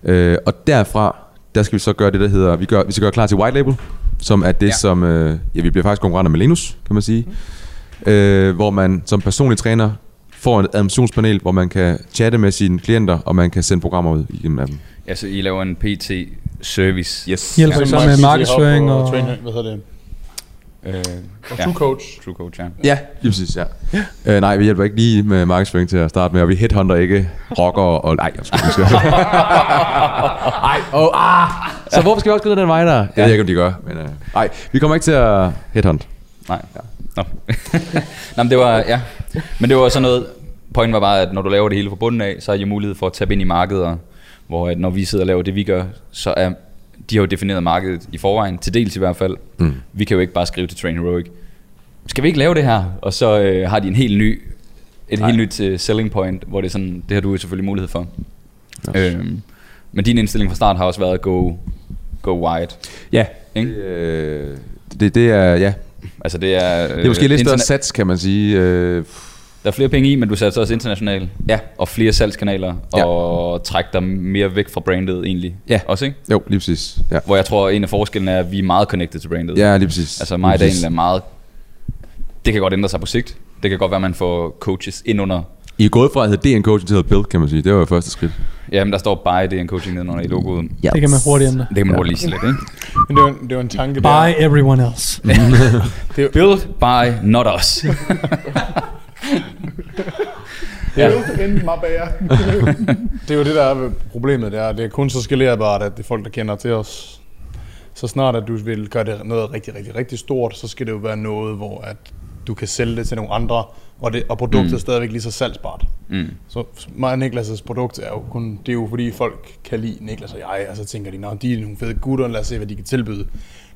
Øh, og derfra, der skal vi så gøre det, der hedder... Vi, gør, vi skal gøre klar til white label, som er det, ja. som... Øh, ja, vi bliver faktisk konkurrenter med Linus, kan man sige. Mm. Øh, hvor man som personlig træner får et administrationspanel, hvor man kan chatte med sine klienter, og man kan sende programmer ud igennem appen. altså, I laver en PT-service. Yes. Hjælper så mig, med markedsføring Hub og... trainer, hvad hedder det? Øh, Og Ja. True Coach. True Coach, ja. Ja, lige præcis, ja. ja. Øh, nej, vi hjælper ikke lige med markedsføring til at starte med, og vi headhunter ikke rocker og... Nej, jeg skulle ikke sige Ej, oh, ah. Så hvorfor skal vi også gå ned den vej der? Jeg ved ikke, om de gør, men... Øh, nej, vi kommer ikke til at headhunt. Nej. Ja. Nå. Nå, men det var, ja. Men det var sådan noget, pointen var bare, at når du laver det hele fra bunden af, så har I mulighed for at tabe ind i markeder, hvor at når vi sidder og laver det, vi gør, så er de har jo defineret markedet i forvejen, til dels i hvert fald. Mm. Vi kan jo ikke bare skrive til Train Heroic, skal vi ikke lave det her? Og så øh, har de en helt ny, et helt nyt uh, selling point, hvor det er sådan, det har du jo selvfølgelig mulighed for. Øhm, men din indstilling fra start har også været go, go wide. Ja. Ikke? Det, øh, det, det er, ja. Altså det er... Det er måske lidt større sats, kan man sige. Øh, Der er flere penge i, men du satser også internationalt. Ja. Og flere salgskanaler, Ja. og trækker dig mere væk fra brandet egentlig. Ja. Også, ikke? jo, lige præcis. Ja, Hvor jeg tror, en af forskellene er, at vi er meget connected til brandet. ja lige præcis. Altså mig og. Daniel er meget... Det kan godt ændre sig på sigt. Det kan godt være, at man får coaches ind under... I er gået fra at hedde DN Coaching til at hedde Build, kan man sige. Det var jo første skridt. Jamen, der står by DN Coaching nedenunder i logoet. Ja. Det kan man hurtigt ændre. Det kan man hurtigt lige lidt, ikke? Men det var, en- det var en tanke By der. everyone else. Build by not us. Ja. In my bear. det er jo det, der er problemet. Det er, det er kun så skalerbart, at det er folk, der kender til os. Så snart, at du vil gøre det noget rigtig, rigtig, rigtig stort, så skal det jo være noget, hvor at du kan sælge det til nogle andre, og, det, og produktet mm. er stadigvæk lige så salgsbart. Mm. Så mig og Niklas' produkt er jo kun, det er jo fordi folk kan lide Niklas og jeg, og så tænker de, at de er nogle fede gutter, lad os se, hvad de kan tilbyde.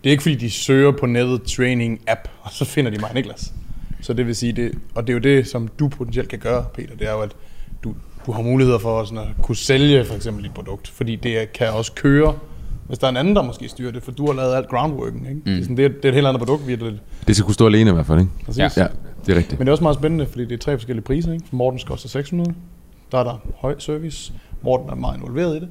Det er ikke fordi, de søger på nettet training app, og så finder de mig og Niklas. Så det vil sige, det, og det er jo det, som du potentielt kan gøre, Peter, det er jo, at du, du har muligheder for sådan at kunne sælge for eksempel dit produkt, fordi det kan også køre, hvis der er en anden, der måske styrer det, for du har lavet alt groundworken, ikke? Mm. Det, er sådan, det, er, det er et helt andet produkt, vi er lidt. Det skal kunne stå alene i hvert fald, ikke? Præcis. Ja. Ja, det er rigtigt. Men det er også meget spændende, fordi det er tre forskellige priser. Ikke? For Mortens koster 600. Der er der høj service. Morten er meget involveret i det.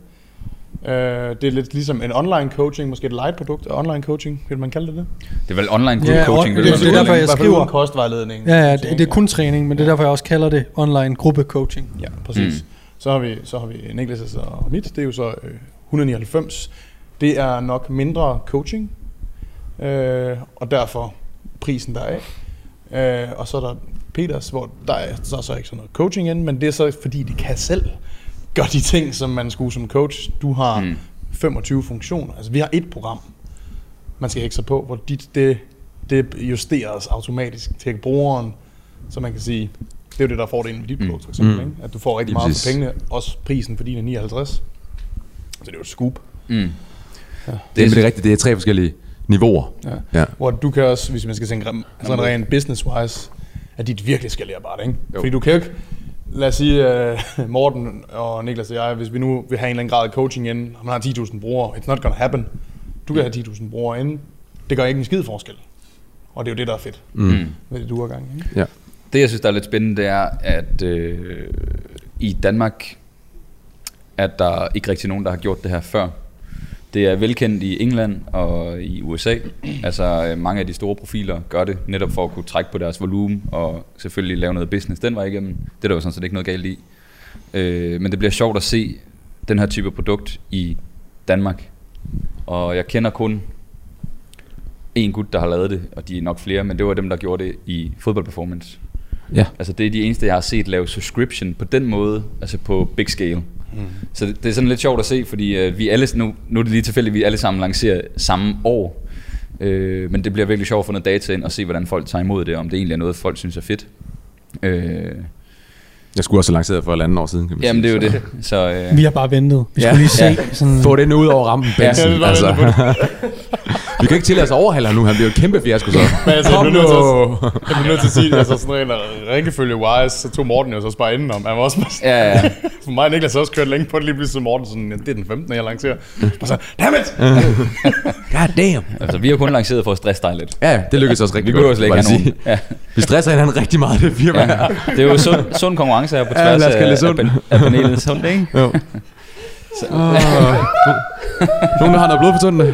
Øh, det er lidt ligesom en online coaching, måske et light produkt af online coaching, vil man kalde det det? Det er vel online Ja, coaching, vil det- man det er derfor, jeg skriver- uden kostvejledning. Ja, ja, det, det er kun træning, men det er derfor, jeg også kalder det online gruppecoaching. Ja, præcis. Mm. Mm. Så har vi, så har vi Niklas' og mit, det er jo så øh, 199. Det er nok mindre coaching, øh, og derfor prisen deraf. Øh, og så er der Peters, hvor der er så, så ikke sådan noget coaching ind, men det er så fordi, de kan selv gøre de ting, som man skulle som coach. Du har Mm. mm. 25 funktioner. Altså vi har et program, man skal hække sig på, hvor dit, det, det justeres automatisk til brugeren, så man kan sige, det er jo det, der er fordelen med dit produkt, for eksempel. Mm. Ikke? At du får rigtig Lige meget for pengene, også prisen for dine 59. Så det er jo et scoop. Mm. Det, er, det er rigtigt, det er tre forskellige niveauer. Ja. Ja. Hvor du kan også, hvis man skal tænke sådan rent business-wise, at dit virkelig skalerbart, ikke? Jo. Fordi du kan jo ikke, lad os sige, uh, Morten og Niklas og jeg, hvis vi nu vil have en eller anden grad af coaching inden, og man har 10.000 brugere, it's not gonna happen. Du kan have 10.000 brugere inden. Det gør ikke en skid forskel. Og det er jo det, der er fedt Mm. ved det, du har gang. Ikke? Ja. Det, jeg synes, der er lidt spændende, det er, at øh, i Danmark, at der ikke rigtig nogen, der har gjort det her før. Det er velkendt i England og i USA. Altså øh, mange af de store profiler gør det netop for at kunne trække på deres volumen og selvfølgelig lave noget business den vej igennem. Det er der jo sådan set ikke noget galt i. Øh, men det bliver sjovt at se den her type produkt i Danmark. Og jeg kender kun en gut, der har lavet det, og de er nok flere, men det var dem, der gjorde det i Football Performance. Ja. Altså det er de eneste, jeg har set lave subscription på den måde, altså på big scale. Mm. Så det, det er sådan lidt sjovt at se, fordi øh, vi alle, nu, nu er det lige tilfældigt, at vi alle sammen lancerer samme år. Øh, men det bliver virkelig sjovt at få noget data ind og se, hvordan folk tager imod det, og om det egentlig er noget, folk synes er fedt. Øh, Jeg skulle også have lanceret for et andet år siden, kan man jamen det er sige. jo det. Så, øh, Vi har bare ventet. Vi Ja. skulle lige se Ja. sådan... Få den ud over rampen, Benson. Ja, altså. vi kan ikke tillade os at overhale ham nu, han bliver jo et kæmpe fiasko så. Men altså, Kom jeg bliver nu! nødt til at, jeg bliver nødt til at sige, altså sådan en rækkefølge wise, så tog Morten jo så også bare indenom. Han var også bare ja, ja. For mig og Niklas har også kørt længe på det, lige pludselig Morten sådan, ja, det er den 15. jeg lancerer. Og så, dammit! God damn. Altså, vi har kun lanceret for at stresse dig lidt. Ja, det lykkedes også Vi rigtig behøver godt. slet ikke vil have jeg nogen. sige. Ja. Vi stresser hinanden rigtig meget, det firma. Ja, det er jo sund, sund konkurrence her på Ja, tværs os det af, af, af panelet. Sundt, ikke? Jo. Nogen, der har noget blod på tundene.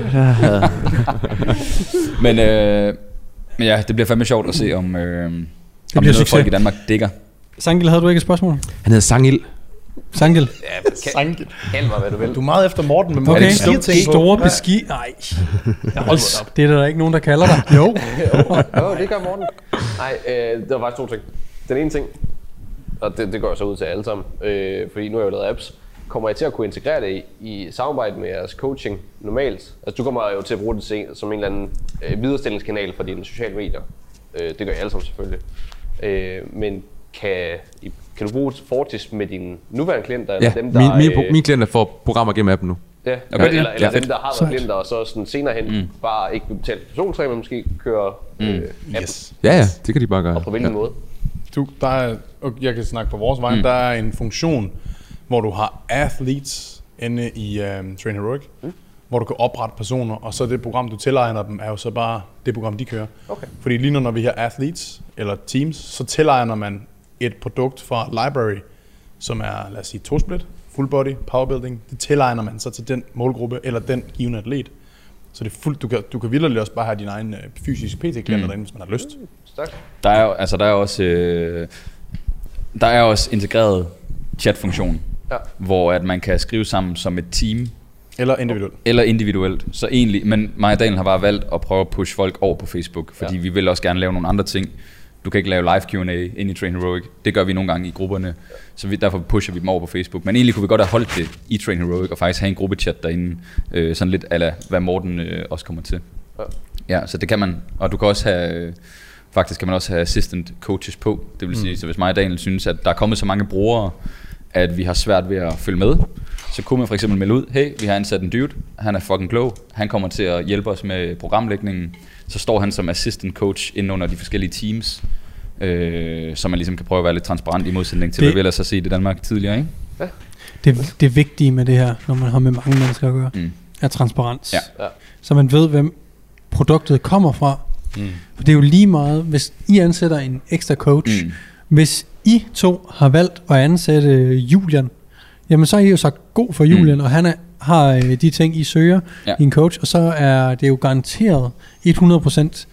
Men, øh, men ja, det bliver fandme sjovt at se, om, øh, om det bliver noget, succes. folk i Danmark digger. Sangil, havde du ikke et spørgsmål? Han hedder Sangil. Sangil. Sanke. Kald mig, hvad du vil. Du er meget efter Morten med Okay, Morten. Store ting på. store beski... Nej. Det er der ikke nogen, der kalder dig. Jo. Jo, det gør Morten. Nej, øh, der var faktisk to ting. Den ene ting, og det, det går jo så ud til alle sammen, øh, fordi nu har jeg jo lavet apps, kommer jeg til at kunne integrere det i, i samarbejde med jeres coaching normalt? Altså du kommer jo til at bruge det som en eller anden øh, viderestillingskanal for dine sociale medier. Øh, det gør jeg alle sammen selvfølgelig. Øh, men kan, I- kan du bruge Fortis med dine nuværende klienter? Ja, eller dem, der, mine, mine, øh, mine klienter får programmer gennem appen nu. Ja, Okay, eller, ja. eller, eller Ja. dem, der har været klienter, og så sådan senere hen mm. bare ikke vil betale for persontræner, men måske kører mm. øh, app Yes. Ja, ja, det kan de bare gøre. og på hvilken ja. måde. Du, der er, okay, jeg kan snakke på vores vej, mm. der er en funktion, hvor du har athletes inde i um, Train Heroic, mm. hvor du kan oprette personer, og så det program, du tilegner dem, er jo så bare det program, de kører. Okay. Fordi lige nu, når vi har athletes eller teams, så tilegner man et produkt fra library, som er, lad os sige, to-split, full body, powerbuilding. Det tilegner man så til den målgruppe, eller den givende atlet. Så det er fuldt, du kan, du kan vildt også bare have din egen øh, fysiske PT-klienter mm. derinde, hvis man har lyst. Stærkt. Der er jo, altså, der er også, øh, der er også integreret chatfunktion, Ja. hvor at man kan skrive sammen som et team, Eller individuelt. eller individuelt. Så egentlig, men mig og Daniel har bare valgt at prøve at pushe folk over på Facebook, fordi ja. Vi vil også gerne lave nogle andre ting. Du kan ikke lave live Q&A ind i Train Heroic. Det gør vi nogle gange i grupperne, så vi, derfor pusher vi dem over på Facebook. Men egentlig kunne vi godt have holdt det i Train Heroic, og faktisk have en gruppechat derinde, øh, sådan lidt ala hvad Morten øh, også kommer til. Ja. Ja, så det kan man. Og du kan også have, øh, faktisk kan man også have assistant coaches på. Det vil sige, så hvis mig og Daniel synes, at der er kommet så mange brugere, at vi har svært ved at følge med, så kunne man for eksempel melde ud, hey, vi har ansat en dude, han er fucking klog, han kommer til at hjælpe os med programlægningen, så står han som assistant coach inde under de forskellige teams, øh, så man ligesom kan prøve at være lidt transparent i modsætning til, Det- hvad vi ellers har set i Danmark tidligere, ikke? Det, det vigtige med det her, når man har med mange mennesker at gøre, Mm. er transparens. Ja. Ja. Så man ved, hvem produktet kommer fra. Mm. For det er jo lige meget, hvis I ansætter en ekstra coach, mm. hvis I to har valgt at ansætte Julian, jamen så er I jo sagt god for Julian, mm. og han er, har øh, de ting, I søger Ja. i en coach, og så er det jo garanteret 100%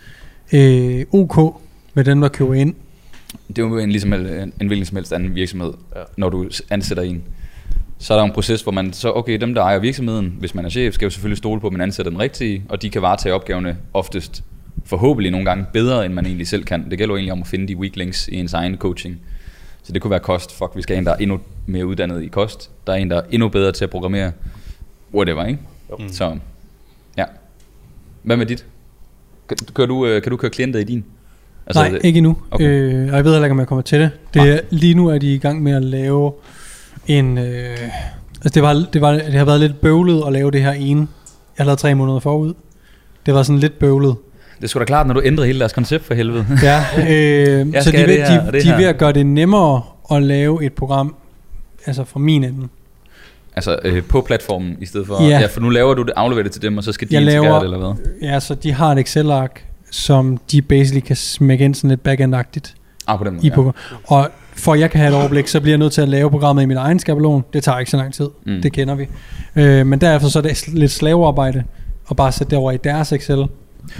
øh, OK med dem, der køber ind. Det er jo en, ligesom en, en hvilken som helst anden virksomhed, Ja. når du ansætter en. Så er der en proces, hvor man så, okay, dem der ejer virksomheden, hvis man er chef, skal jo selvfølgelig stole på, at man ansætter den rigtige, og de kan varetage opgaverne oftest forhåbentlig nogle gange bedre, end man egentlig selv kan. Det gælder jo egentlig om at finde de weak links i ens egen coaching. Så det kunne være kost. Fuck, vi skal have en, der er endnu mere uddannet i kost. Der er en, der er endnu bedre til at programmere. Whatever, ikke? Jo. Så, ja. Hvad med dit? Kan, kan, du, øh, kan du køre klienter i din? Altså, Nej, det- ikke endnu. Okay. Okay. Øh, og jeg ved heller ikke, om jeg kommer til det. det er, lige nu er de i gang med at lave en... Øh, altså det, var, det, var, det har været lidt bøvlet at lave det her ene. Jeg har lavet tre måneder forud. Det var sådan lidt bøvlet. Det sgu da klart, når du ændrer hele deres koncept for helvede. Ja, øh, så de, ved, det her de, og de er ved at gøre det nemmere at lave et program, altså fra min ende. Altså øh, på platformen i stedet for... Ja. Ja. for nu laver du det, afleverer det til dem, og så skal de Jeg integrere laver- det, eller hvad? Ja, så de har et Excel-ark, som de basically kan smække ind sådan lidt backend-agtigt Ah, på den måde, i program. Og for at jeg kan have et overblik, så bliver jeg nødt til at lave programmet i min egen skabelon. Det tager ikke så lang tid. Mm. Det kender vi. Øh, men derefter så er det lidt slavearbejde at bare sætte det over i deres Excel.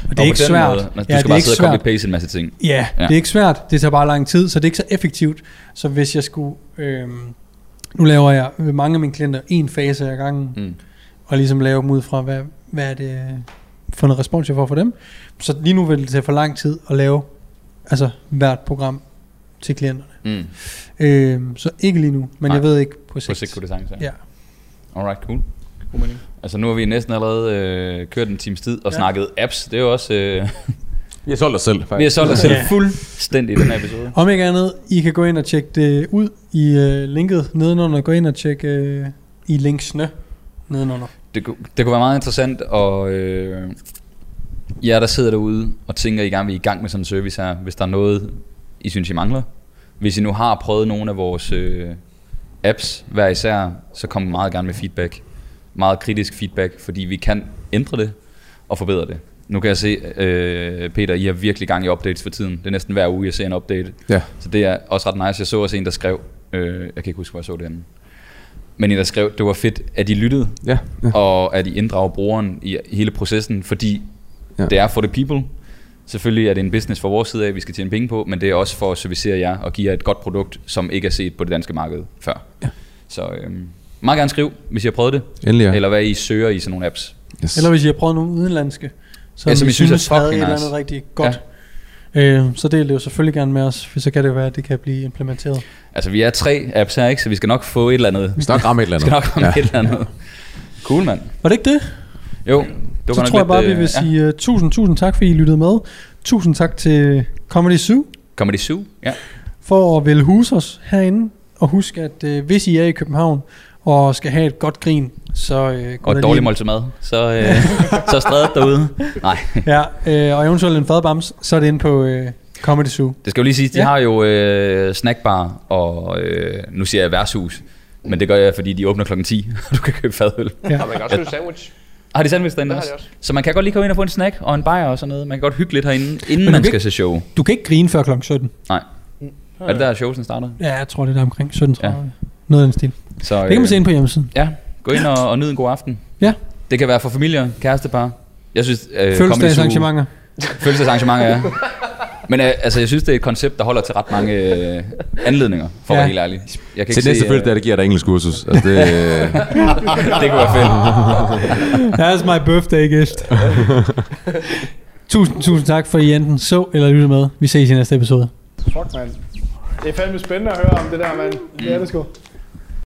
Og det er Og ikke svært. Måde, du ja, skal bare sidde og copy-paste en masse ting. Ja, Ja. ja, det er ikke svært. Det tager bare lang tid, så det er ikke så effektivt. Så hvis jeg skulle... Øh, nu laver jeg ved mange af mine klienter en fase ad gangen, Mm. og ligesom lave dem ud fra, hvad, hvad er det for noget respons, jeg får fra dem. Så lige nu vil det tage for lang tid at lave altså hvert program til klienterne. Mm. Øh, så ikke lige nu, men Nej. Jeg ved ikke på På sigt. sigt kunne det sagtens være. Ja. Alright, cool. God mening. Altså nu har vi næsten allerede øh, kørt en times tid og Ja. snakket apps. Det er jo også... Øh, Vi har solgt os selv, vi har faktisk. solgt os selv Ja. fuldstændig i den her episode. Om ikke andet, I kan gå ind og tjekke det ud i øh, linket nedenunder. Gå ind og tjekke øh, i linksene nedenunder. Det, kunne- det kunne være meget interessant, og øh, jer, der sidder derude og tænker, I gerne vil i gang med sådan en service her, hvis der er noget, I synes, I mangler. Hvis I nu har prøvet nogle af vores øh, apps hver især, så kom meget gerne med feedback. Meget kritisk feedback, fordi vi kan ændre det og forbedre det. Nu kan jeg se, øh, Peter, I har virkelig gang i updates for tiden. Det er næsten hver uge, jeg ser en update. Ja. Så det er også ret nice. Jeg så også en, der skrev, øh, jeg kan ikke huske, hvor jeg så det henne. Men en, der skrev, det var fedt, at de lyttede, Ja, ja. og at I inddrager brugeren i i hele processen, fordi Ja. ja. det er for the people. Selvfølgelig er det en business fra vores side af, vi skal tjene penge på, men det er også for at servicere jer og give jer et godt produkt, som ikke er set på det danske marked før. Ja. Så øhm, meget gerne skriv, hvis I har prøvet det, Endelig, ja. eller hvad I søger i sådan nogle apps. Yes. Eller hvis I har prøvet nogle udenlandske, som, Ja, som I synes synes, er havde et fucking eller nice. andet rigtig godt. Ja. Øh, så del det jo selvfølgelig gerne med os, for så kan det være, at det kan blive implementeret. Altså vi er tre apps her, ikke? så vi skal nok få et eller andet. Vi skal nok ramme et eller Vi andet. skal nok komme ja. et eller andet. Cool, mand. Var det ikke det? Jo, det var så tror jeg bare, lidt, vi vil øh, sige uh, tusind, tusind tak, fordi I lyttede med. Tusind tak til Comedy Zoo Ja. Comedy Zoo, ja. for at vælge hus os herinde. Og husk, at uh, hvis I er i København og skal have et godt grin, så gå Og et dårligt måltid mad, så, øh, så strædet derude. Nej, Ja, øh, og eventuelt en fadbams, så er det inde på uh, Comedy Zoo. Det skal jo lige sige, de Ja. har jo øh, snackbar og øh, nu siger jeg værtshus. Men det gør jeg, fordi de åbner klokken 10, og du kan købe fadøl. Ja. Og man kan også købe sandwich. Har de sandwich derinde også? også. Så man kan godt lige komme ind og få en snack og en bajer og sådan noget. Man kan godt hygge lidt herinde, inden man skal se show. Du kan ikke grine før kl. 17. Nej. Er det der showsen starter? Ja, jeg tror, det er der omkring 17.30. Ja. Noget af den stil. Så, Det kan man se ind på hjemmesiden. Ja, gå ind og, og nyde en god aften. Ja. Det kan være for familier, kærestepar. Jeg synes, øh, Fødselsdagsarrangementer. Fødselsdagsarrangementer, ja. Men øh, altså, jeg synes, det er et koncept, der holder til ret mange øh, anledninger, for at Ja. være helt ærlig. Jeg kan Til næste øh, fødselsdag, der giver der engelsk kursus. Altså, det, det kunne være fedt. That's my birthday gift. tusind, tusind tak for, at I enten så eller lyttede med. Vi ses i næste episode. Fuck, mand. Det er fandme spændende at høre om det der, mand. Det er det sgu.